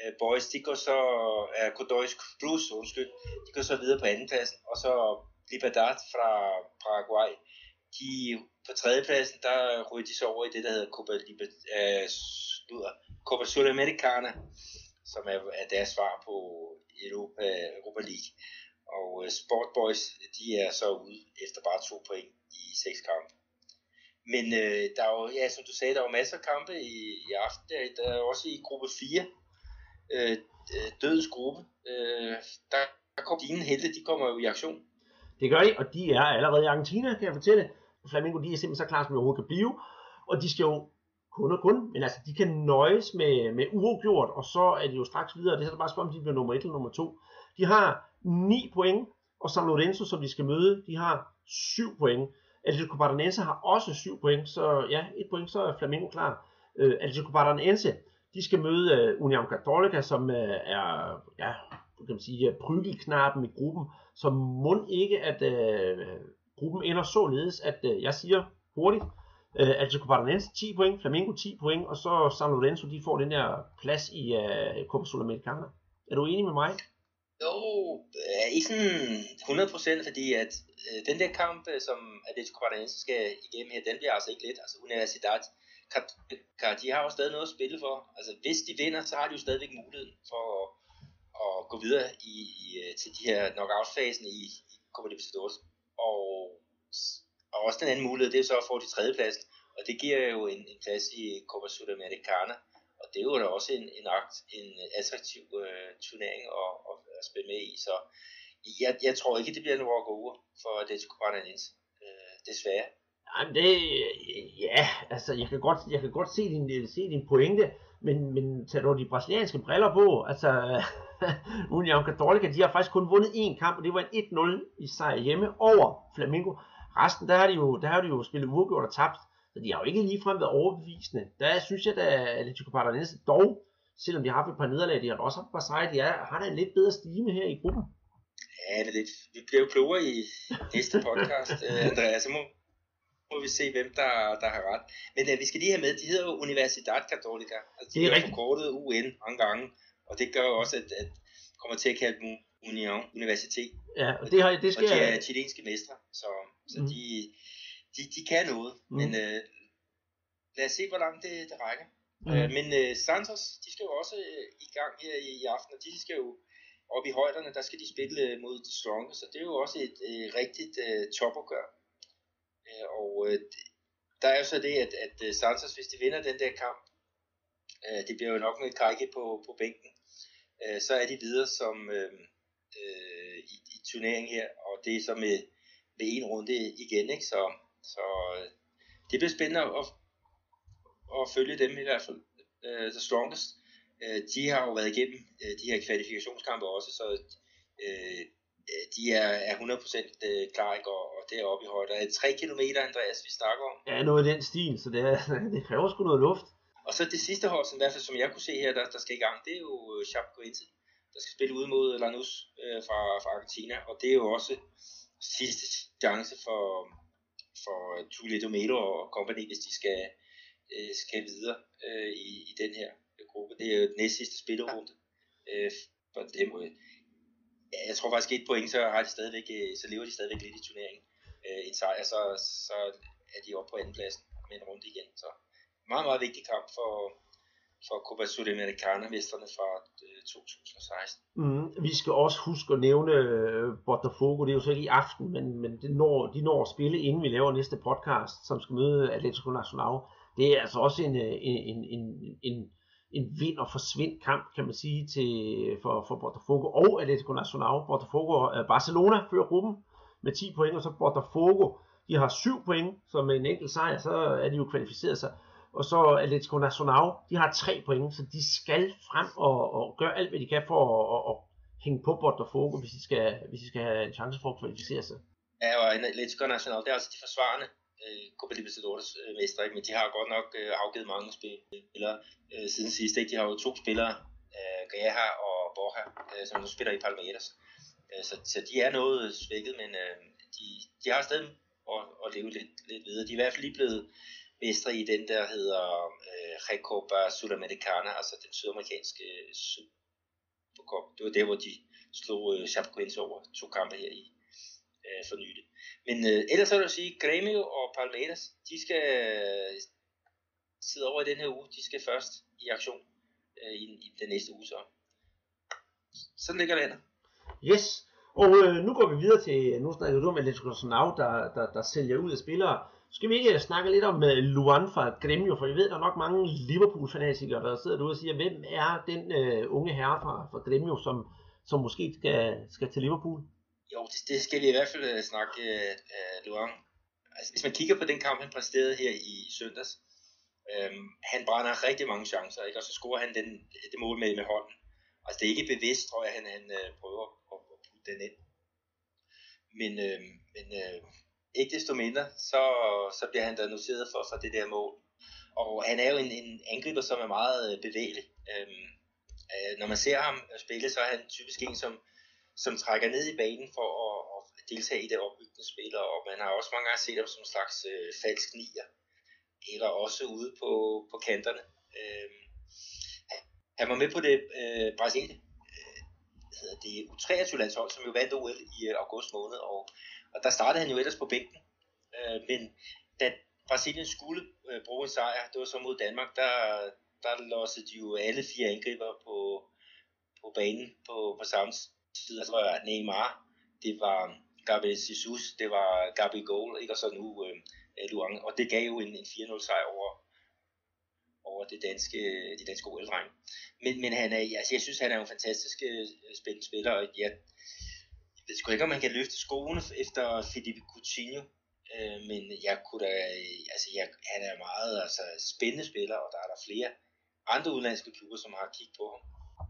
øh, boys, de går så, er Godoy's Cruz, undskyld, de går så videre på andenpladsen, og så Libertad fra Paraguay, de på tredjepladsen, der ryger de så over i det, der hedder Copa, øh, Copa Sudamericana, som er, er deres svar på Europa, Europa League. Og øh, Sport Boys, de er så ude efter bare to point i seks kampe. Men øh, der er jo, ja, som du sagde, der er jo masser af kampe i, i aften. Der, der er også i gruppe 4, øh, øh, dødens gruppe. Øh, der, der kommer dine helte, de kommer jo i aktion. Det gør de, og de er allerede i Argentina, kan jeg fortælle. Flamengo, de er simpelthen så klar, som de overhovedet kan blive. Og de skal jo kun og kun, men altså, de kan nøjes med, med uafgjort, og så er de jo straks videre. Det er så bare spørgsmål, om de bliver nummer 1 eller nummer 2. De har 9 point, og San Lorenzo, som de skal møde, de har 7 point. Atletico Paranaense har også 7 point, så ja, et point, så er Flamengo klar. Øh, Atletico Paranaense, de skal møde øh, Union Católica, som øh, er, ja, kan man sige, øh, prygelknappen i gruppen, så må ikke, at øh, gruppen ender således, at øh, jeg siger hurtigt, øh, Atletico Paranaense 10 point, Flamengo 10 point, og så San Lorenzo, de får den der plads i øh, Copa Sudamericana. Er du enig med mig? Jo, øh, ikke sådan 100%, fordi at øh, den der kamp, øh, som Atletico Paranaense skal igennem her, den bliver altså ikke let. Altså Universidad, de har jo stadig noget at spille for. Altså hvis de vinder, så har de jo stadigvæk muligheden for at, at gå videre i, i, øh, til de her knockout-fasen i, i Copa Libertadores. Og, og også den anden mulighed, det er så at få de tredjepladsen. Og det giver jo en, en plads i Copa Sudamericana. Og det er jo da også en, en, akt, en attraktiv øh, turnering at, at, at spille med i. Så jeg, jeg tror ikke, det bliver en walk over for Atletico Paranaense. Øh, desværre. Jamen det, ja, altså jeg kan godt, jeg kan godt se din, se din pointe, men, men tag du de brasilianske briller på, altså União Católica, de har faktisk kun vundet én kamp, og det var en 1-0 i sejr hjemme over Flamengo. Resten, der har de jo, der har de jo spillet uafgjort og tabt, så de har jo ikke ligefrem været overbevisende. Der synes jeg, at Atletico Paranaense dog, selvom de har haft et par nederlag, de har også haft et par sejre, de er, har da en lidt bedre stime her i gruppen. Ja, det er lidt. Vi bliver jo klogere i næste podcast, øh, Andreas. Så må, må vi se, hvem der, der har ret. Men uh, vi skal lige have med, de hedder jo Universidad Católica. Altså, de Det er rigtigt. forkortet UN mange gange, og det gør jo også, at, at kommer til at kalde dem Union Universitet. Ja, og det, har, det Og skal de jeg... er chilenske mestre, så, så mm. de, de, de kan noget. Mm. Men uh, lad os se, hvor langt det, det rækker. Mm. Øh, men øh, Santos, de skal jo også øh, i gang her i, i aften, og de skal jo op i højderne, der skal de spille øh, mod The Strongest, så det er jo også et øh, rigtigt øh, topopgør. Øh, og øh, der er jo så det, at, at øh, Santos, hvis de vinder den der kamp, øh, det bliver jo nok med Kajke på, på bænken, øh, så er de videre som øh, øh, i, i turneringen her, og det er så med, med en runde igen, ikke? Så, så øh, det bliver spændende at, at følge dem i hvert fald. Uh, the Strongest, uh, de har jo været igennem uh, de her kvalifikationskampe også, så uh, de er, er 100% øh, klar, ikke? Og, og deroppe i højde. Er det 3 km, Andreas, vi snakker om? Ja, noget i den stil, så det, er, det kræver sgu noget luft. Og så det sidste hold, som, i hvert fald, som jeg kunne se her, der, der skal i gang, det er jo øh, Chapecoense, der skal spille ud mod Lanús øh, fra, fra Argentina, og det er jo også sidste chance for, for Tulio Melo og company, hvis de skal, øh, skal videre øh, i, i den her gruppe. Det er jo den næst sidste spillerunde øh, for dem. Øh, jeg tror faktisk et point, så har de stadigvæk, øh, så lever de stadigvæk lidt i turneringen. Øh, en sejr, så, så er de oppe på andenpladsen med en runde igen. Så meget, meget vigtig kamp for, for Copa Sudamericana, mestrene fra øh, 2016. Mm, mm-hmm. vi skal også huske at nævne øh, Botafogo, det er jo så ikke i aften, men, men det når, de når at spille, inden vi laver næste podcast, som skal møde Atletico Nacional. Det er altså også en, øh, en, en, en, en, vind og forsvind kamp, kan man sige, til, for, for Botafogo og Atletico Nacional. Botafogo, og Barcelona fører gruppen med 10 point, og så Botafogo, de har 7 point, så med en enkelt sejr, så er de jo kvalificeret sig. Og så Atletico Nacional, de har 3 point, så de skal frem og, og gøre alt, hvad de kan for at, at, at hænge på Botafogo, hvis de, skal, hvis de skal have en chance for at kvalificere sig. Ja, og Atletico Nacional, det er altså de forsvarende øh, Copa Libertadores øh, mestre, men de har godt nok øh, afgivet mange spillere øh, siden sidst. Ikke? De har jo to spillere, øh, Gaja og Borja, øh, som nu spiller i Palmeiras. Øh, så, så de er noget svækket, men øh, de, de har stadig at, at leve lidt, lidt videre. De er i hvert fald lige blevet mestre i den der hedder øh, Recopa Sudamericana, altså den sydamerikanske øh, Supercup. Det var der, hvor de slog øh, Chapecoense over to kampe her i øh, for nylig. Men øh, ellers så vil jeg sige, Grêmio og Palmeiras, de skal øh, sidde over i den her uge. De skal først i aktion øh, i, i den næste uge så. Sådan ligger landet. Yes, og øh, nu går vi videre til, nu snakker du om Atletico Nacional, der, der, der sælger ud af spillere. Skal vi ikke snakke lidt om øh, Luan fra Gremio, for jeg ved, der er nok mange Liverpool-fanatikere, der sidder derude og siger, hvem er den øh, unge herre fra, fra Gremio, som, som måske skal, skal til Liverpool? Jo, det, det skal vi i hvert fald øh, snakke øh, Luan. Altså, hvis man kigger på den kamp, han præsterede her i søndags, øhm, han brænder rigtig mange chancer, ikke? og så scorer han den, det mål med, med hånden. Altså, det er ikke bevidst, tror jeg, han, han øh, prøver at, at putte den ind. Men, øh, men øh, ikke desto mindre, så, så bliver han da noteret for, for det der mål. Og han er jo en, en angriber, som er meget øh, bevægelig. Øhm, øh, når man ser ham spille, så er han typisk en, som, som trækker ned i banen for at, at deltage i det opbyggende spil, og man har også mange gange set ham som en slags øh, falsk nier, eller også ude på, på kanterne. Øhm, han var med på det øh, brasilianske øh, hvad hedder det U23-landshold, som jo vandt OL i øh, august måned, og, og der startede han jo ellers på bænken. Øh, men da Brasilien skulle øh, bruge en sejr, det var så mod Danmark, der, der lossede de jo alle fire angriber på, på banen på, på samme side. Altså, det var Neymar, det var Gabriel Jesus, det var Gabi Goal, ikke? og så nu øh, Luang. Og det gav jo en, en 4-0 sejr over, over det danske, de danske ol -dreng. Men, men han er, altså, jeg synes, han er en fantastisk øh, spændende spiller, og jeg, jeg ved sgu ikke, om man kan løfte skoene efter Felipe Coutinho, øh, men jeg kunne da, altså jeg, han er meget altså, spændende spiller, og der er der flere andre udenlandske klubber, som har kigget på ham.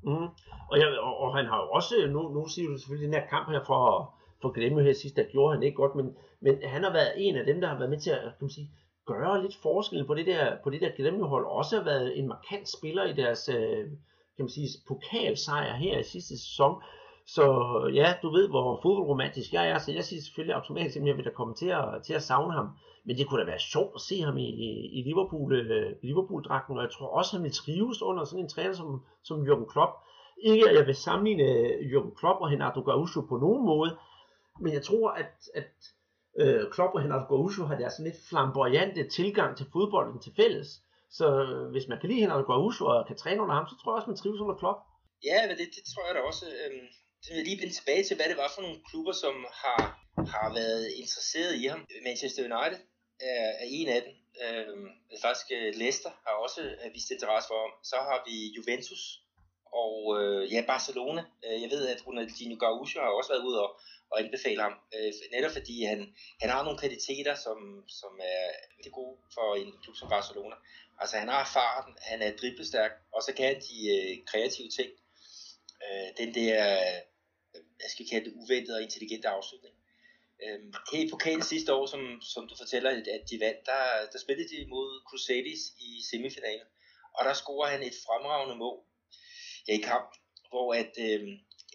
Mm. Og, jeg, og, og, han har jo også, nu, nu siger du selvfølgelig den her kamp her for, for Glemme her sidst, der gjorde han ikke godt, men, men han har været en af dem, der har været med til at kan man sige, gøre lidt forskel på det der, på det der Glemme-hold, også har været en markant spiller i deres øh, kan man sige, pokalsejr her i sidste sæson. Så ja, du ved, hvor fodboldromantisk jeg er, så jeg siger selvfølgelig automatisk, at jeg vil da komme til at, til at savne ham. Men det kunne da være sjovt at se ham i, i Liverpool, øh, Liverpool-dragten, og jeg tror også, han vil trives under sådan en træner som, som Jürgen Klopp. Ikke at jeg vil sammenligne øh, Jürgen Klopp og Renato Gaucho på nogen måde, men jeg tror, at, at øh, Klopp og Renato Gaucho har deres sådan lidt flamboyante tilgang til fodbolden til fælles. Så øh, hvis man kan lide Renato Gaucho og kan træne under ham, så tror jeg også, man trives under Klopp. Ja, men det, det tror jeg da også. Øhm, så vil jeg lige vende tilbage til, hvad det var for nogle klubber, som har, har været interesseret i ham. Manchester United er, er en af dem. Øhm, faktisk øh, Leicester har også øh, vist interesse for ham. Så har vi Juventus og øh, ja, Barcelona. Øh, jeg ved, at Ronaldinho Gaucho har også været ude og, og anbefale ham. Øh, netop fordi han, han har nogle kvaliteter, som, som er rigtig gode for en klub som Barcelona. Altså han har farten, han er driblestærk, og så kan han de øh, kreative ting. Øh, den der, øh, jeg skal kalde det, uventede og intelligente afslutning. Øh, her i pokalen sidste år, som, som du fortæller, at de vandt, der, der spillede de mod Crusaders i semifinalen. Og der scorer han et fremragende mål ja, i kamp, hvor at, øh,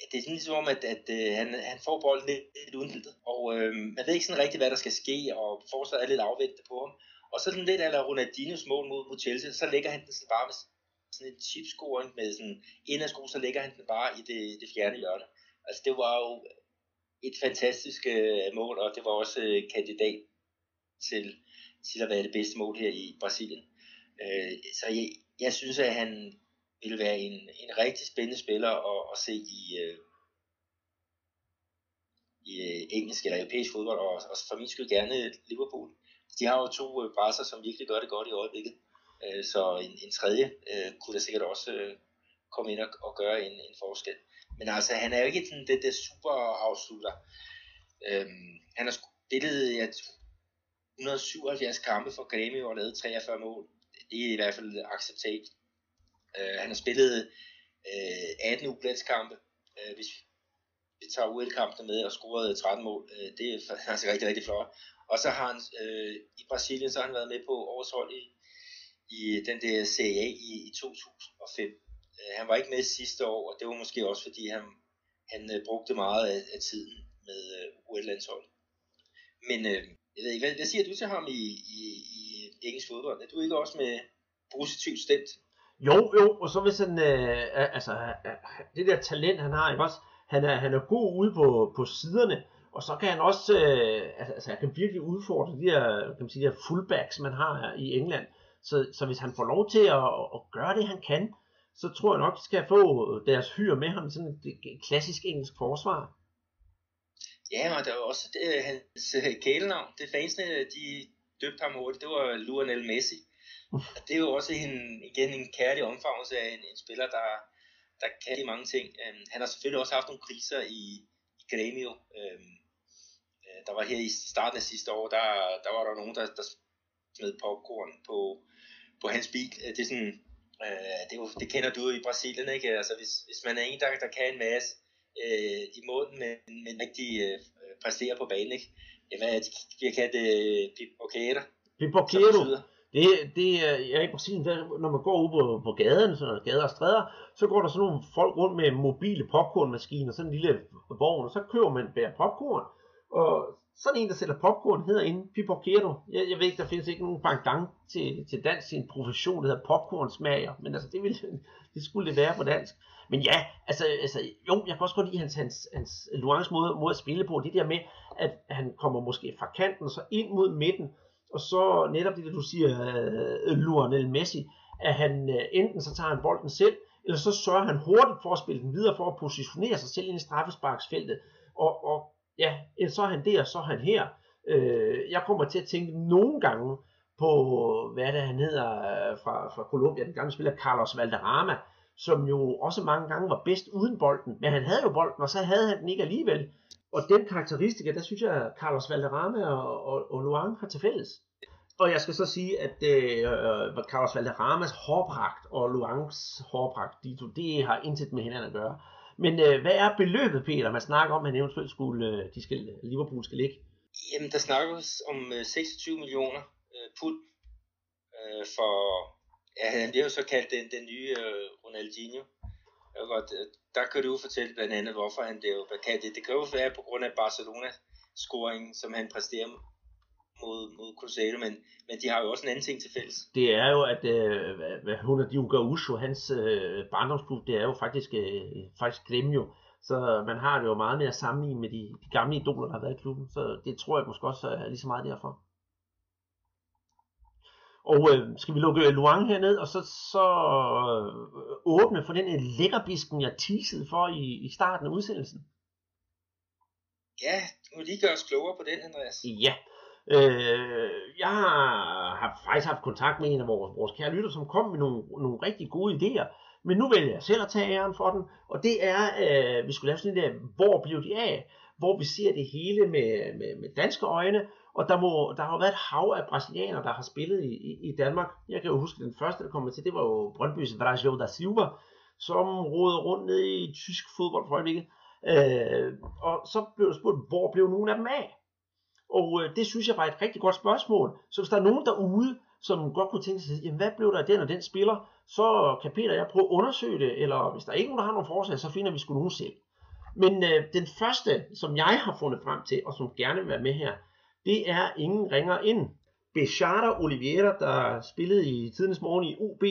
det er sådan ligesom om, at, at øh, han, han får bolden lidt, lidt uden og øh, man ved ikke sådan rigtigt, hvad der skal ske, og forsvaret er lidt afventet på ham. Og så den lidt af Ronaldinhos mål mod, mod Chelsea, så lægger han den sådan bare med sådan en chipscoring med sådan indadsko, så lægger han den bare i det, det fjerne hjørne. Altså det var jo et fantastisk øh, mål, og det var også øh, kandidat til, til at være det bedste mål her i Brasilien. Øh, så jeg, jeg synes, at han ville være en, en rigtig spændende spiller at, at se i, øh, i øh, engelsk eller europæisk fodbold, og, og for min skyld gerne Liverpool. De har jo to øh, brasser, som virkelig gør det godt i øjeblikket, øh, så en, en tredje øh, kunne da sikkert også øh, komme ind og, og gøre en, en forskel. Men altså, han er jo ikke den, den der super afslutter. Øhm, han har spillet ja, 177 kampe for Grêmio og lavet 43 mål. Det er i hvert fald acceptabelt. Øh, han har spillet øh, 18 ulandskampe, øh, hvis vi tager UL-kampene med og scoret 13 mål. Øh, det er altså rigtig, rigtig flot. Og så har han øh, i Brasilien, så har han været med på årets hold i, i den der Serie A i, i 2005. Øh, han var ikke med sidste år, og det var måske også fordi han, han øh, brugte meget af, af tiden med øh, UL-landshold. Men øh, jeg ved ikke, hvad, hvad siger du til ham i, i, i engelsk fodbold? Er du ikke også med positivt stemt? Jo, jo, og så hvis han, øh, altså, det der talent, han har, ikke også, han er, han er god ude på, på siderne, og så kan han også, øh, altså, altså han kan virkelig udfordre de der, kan man sige, de her fullbacks, man har i England. Så, så hvis han får lov til at, at gøre det, han kan, så tror jeg nok, de skal få deres hyr med ham sådan et klassisk engelsk forsvar. Ja, og der var også det, hans øh, kælenavn. Det fansene, de døbte ham hurtigt. Det var Lionel Messi. det er jo også en, igen en kærlig omfavnelse af en, en spiller, der, der kan de mange ting. Um, han har selvfølgelig også haft nogle kriser i, i Grêmio. Uh, der var her i starten af sidste år, der, der var der nogen, der, der smed popcorn på, på hans bil. Uh, det er sådan, uh, det, jo, det kender du i Brasilien, ikke? Altså hvis, hvis man er en, der, der kan en masse uh, i måden, men, men rigtig uh, præsterer på banen, ikke? Jamen, vi kan det pipoquera. Pipoquero. Det, det er ja, i Brasilien, der, når man går ud på, på gaden, så gader og stræder, så går der sådan nogle folk rundt med mobile popcornmaskiner, sådan en lille vogn, og så køber man bære popcorn. Og sådan en, der sælger popcorn, hedder inde pipoquero. Jeg, jeg ved ikke, der findes ikke nogen pangdang til, til dansk en profession, der hedder popcornsmager, men altså, det, ville, det skulle det være på dansk. Men ja, altså, altså jo, jeg kan også godt lide hans, hans, hans Luans måde, måde at spille på, det der med, at han kommer måske fra kanten, og så ind mod midten, og så netop det, du siger, uh, Lionel Messi, at han uh, enten så tager han bolden selv, eller så sørger han hurtigt for at spille den videre, for at positionere sig selv ind i straffesparksfeltet. Og, og ja, så er han der, så er han her. Øh, jeg kommer til at tænke nogle gange på, hvad det han hedder øh, fra, fra Colombia, den gamle spiller Carlos Valderrama, som jo også mange gange var bedst uden bolden, men han havde jo bolden, og så havde han den ikke alligevel. Og den karakteristika, der synes jeg, Carlos Valderrama og, og, og Luang har til fælles. Og jeg skal så sige, at øh, Carlos Valderramas hårpragt og Luangs hårpragt, de to, det har intet med hinanden at gøre. Men øh, hvad er beløbet, Peter, man snakker om, at eventuelt skulle, øh, de skal, Liverpool skal ligge? Jamen, der snakkes om øh, 26 millioner øh, pund øh, for, ja, han bliver jo så kaldt den, den nye øh, Ronaldinho. Jeg godt, øh, der kan du fortælle blandt andet, hvorfor han blev kaldt det. Det kan jo være på grund af Barcelona-scoringen, som han præsterer mod, mod Cruzeiro, men, men de har jo også en anden ting til fælles. Det er jo, at øh, hvad, Ronaldinho Gaúcho, hans øh, barndomsklub, det er jo faktisk, øh, faktisk Gremio. Så man har det jo meget mere at sammenligne med de, de gamle idoler, der har været i klubben. Så det tror jeg måske også er lige så meget derfor. Og øh, skal vi lukke Luang herned, og så, så øh, åbne for den lækkerbisken, jeg teasede for i, i starten af udsendelsen? Ja, du må lige gøre os klogere på den, Andreas. Ja. Øh, jeg har, har faktisk haft kontakt med en af vores, vores kære lytter, som kom med nogle, nogle rigtig gode idéer. Men nu vælger jeg selv at tage æren for den, og det er, øh, vi skulle lave sådan en der, hvor blev de af? Hvor vi ser det hele med, med, med danske øjne, og der, må, der har været et hav af brasilianere, der har spillet i, i, i Danmark. Jeg kan jo huske, den første, der kom til, det var jo Brøndby's Vrajo da Silva, som rådede rundt ned i tysk fodbold for øjeblikket. Øh, og så blev der spurgt, hvor blev nogen af dem af? Og øh, det synes jeg var et rigtig godt spørgsmål. Så hvis der er nogen derude, som godt kunne tænke sig, jamen hvad blev der af den og den spiller, så kan Peter og jeg prøve at undersøge det, eller hvis der er ikke nogen, der har nogle forslag, så finder vi sgu nogen selv. Men øh, den første, som jeg har fundet frem til, og som gerne vil være med her, det er ingen ringer ind. Bechata Oliveira, der spillede i tidens morgen i UB,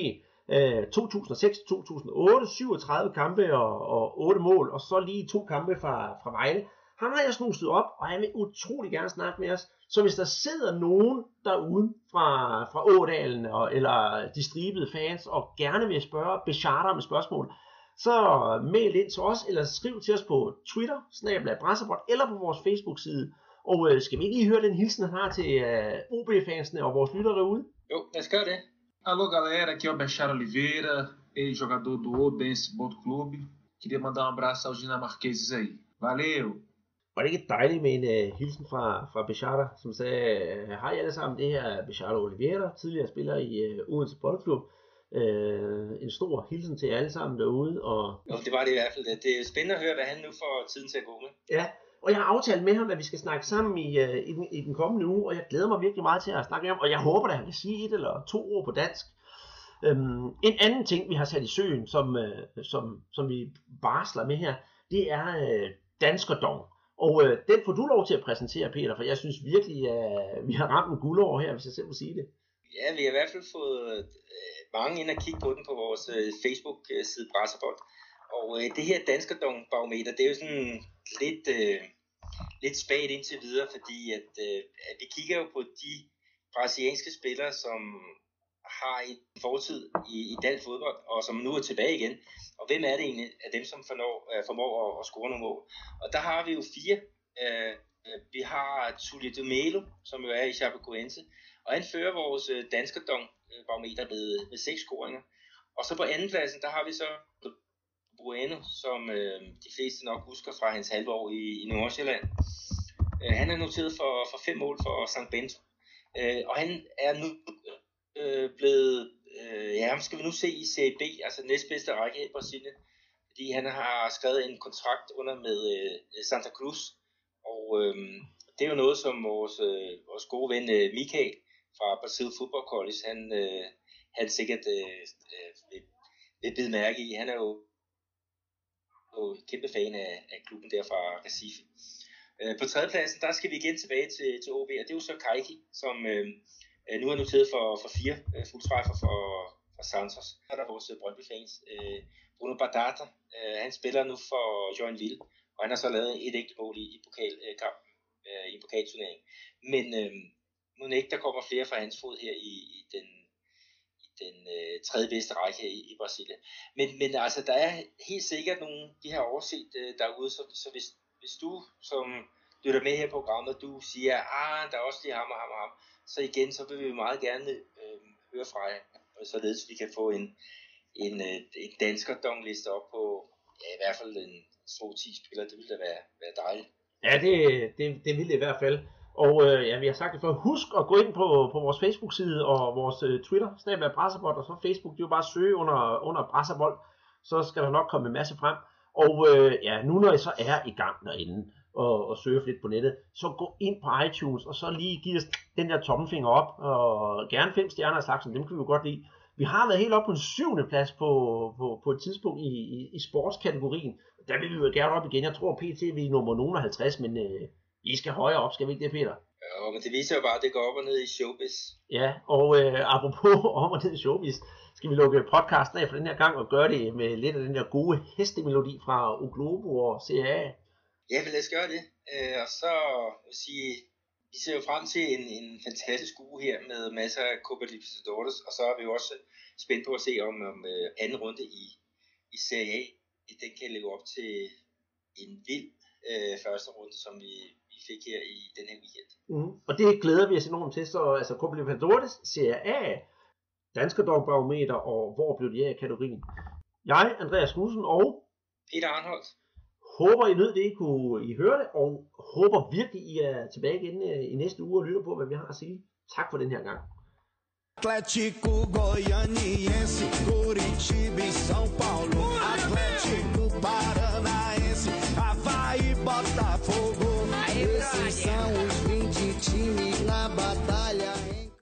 2006-2008, 37 kampe og, og 8 mål, og så lige to kampe fra, fra Vejle. Han har jeg snuset op, og han vil utrolig gerne snakke med os. Så hvis der sidder nogen derude fra, fra Ådalen og, eller de stribede fans, og gerne vil spørge Bechata med spørgsmål, så mail ind til os, eller skriv til os på Twitter, snabla eller på vores Facebook-side. Og øh, skal vi ikke lige høre den hilsen, han har til øh, OB-fansene og vores lytter derude? Jo, lad os gøre det. Alô galera, aqui é o Bechara Oliveira, ex-jogador do Odense Boto Clube. Queria mandar um abraço aos dinamarqueses aí. Valeu! Var det ikke dejligt med en uh, hilsen fra, fra Bechata, som sagde, hej alle sammen, det her er Bechata Oliveira, tidligere spiller i uh, Odense Boldklub. Uh, en stor hilsen til jer alle sammen derude. Og... Jo, det var det i hvert fald. Det er spændende at høre, hvad han nu får tiden til at gå med. Ja, og jeg har aftalt med ham, at vi skal snakke sammen i, uh, i, den, i den kommende uge, og jeg glæder mig virkelig meget til at snakke med ham, og jeg håber, at han kan sige et eller to ord på dansk. Um, en anden ting, vi har sat i søen, som, uh, som, som vi barsler med her, det er uh, danskerdom. Og øh, den får du lov til at præsentere, Peter, for jeg synes virkelig, at vi har ramt en guldår her, hvis jeg selv må sige det. Ja, vi har i hvert fald fået øh, mange ind og kigge på den på vores øh, Facebook-side Brasserbold. Og øh, det her danskerdom-barometer, det er jo sådan lidt, øh, lidt spagt indtil videre, fordi at, øh, at vi kigger jo på de brasilianske spillere, som har en fortid i, i dansk fodbold, og som nu er tilbage igen. Og hvem er det egentlig af dem, som fornår, øh, formår at, at score nogle mål? Og der har vi jo fire. Øh, øh vi har Tulio de Melo, som jo er i Chapecoense, og han fører vores øh, uh, danskerdom øh, barometer med, med seks scoringer. Og så på andenpladsen, der har vi så Bueno, som øh, de fleste nok husker fra hans halve år i, i Nordsjælland. Øh, han er noteret for, for fem mål for St. Bento. Øh, og han er nu øh, blevet, øh, ja, skal vi nu se i Serie B, altså næstbedste række i Brasilien. Fordi han har skrevet en kontrakt under med øh, Santa Cruz. Og øh, det er jo noget, som vores, øh, vores gode ven øh, Michael fra Brasil Football College, han, øh, han sikkert øh, øh, vil, vil bide mærke i. Han er jo jo kæmpe fan af, af klubben der fra Recife. Øh, på tredjepladsen, der skal vi igen tilbage til, til OB, og det er jo så Kaiki, som øh, Øh, nu er noteret for, for fire øh, fuldtræffer for, for Santos. Så er der vores øh, Brøndby-fans. Øh, Bruno Badata, øh, han spiller nu for Joinville, og han har så lavet et ægte mål i, i pokalkampen, øh, øh, i en pokalturnering. Men øh, nu ikke, der kommer flere fra hans fod her i, i den den øh, tredje bedste række i, i Brasilien. Men, men altså, der er helt sikkert nogle, de har overset øh, derude, så, så hvis, hvis du som lytter med her på programmet, du siger, ah, der er også lige ham og ham og ham, så igen, så vil vi meget gerne øh, høre fra jer, således vi kan få en, en, øh, en dansker dongliste op på, ja, i hvert fald en 2-10 spiller, det ville da være, være dejligt. Ja, det, det, det ville det i hvert fald. Og øh, ja, vi har sagt det før. Husk at gå ind på, på vores Facebook-side og vores øh, Twitter, snabel af Brasserbold, og så Facebook. Det er jo bare at søge under, under Brasserbold. Så skal der nok komme en masse frem. Og øh, ja, nu når I så er i gang derinde og, og surfe lidt på nettet, så gå ind på iTunes og så lige give os den der tommelfinger op. Og gerne fem stjerner af slagsen, dem kan vi jo godt lide. Vi har været helt op på en syvende plads på, på, på et tidspunkt i, i, i sportskategorien. Der vil vi jo gerne op igen. Jeg tror PT vi er nummer nogen 50, men øh, I skal højere op, skal vi ikke det, Peter? Ja, men det viser jo bare, at det går op og ned i showbiz. Ja, og øh, apropos om og ned i showbiz, skal vi lukke podcasten af for den her gang og gøre det med lidt af den der gode hestemelodi fra Oglobo og CA. Ja, men lad os gøre det. Øh, og så vil sige, vi ser jo frem til en, en fantastisk uge her med masser af Copa Libertadores, og så er vi jo også spændt på at se om, om uh, anden runde i, i Serie A, den kan leve op til en vild uh, første runde, som vi, vi fik her i den her weekend. Mm. Og det glæder vi os enormt til, så altså Copa Libertadores, Serie A, Danske Dogbarometer og Hvor blev de af kategorien. Jeg, Andreas Knudsen og Peter Arnholdt. Håber I nød det, I kunne I høre det, og håber virkelig, I er tilbage igen øh, i næste uge og lytter på, hvad vi har at sige. Tak for den her gang. Atlético Goianiense, Curitiba e São Paulo. Atlético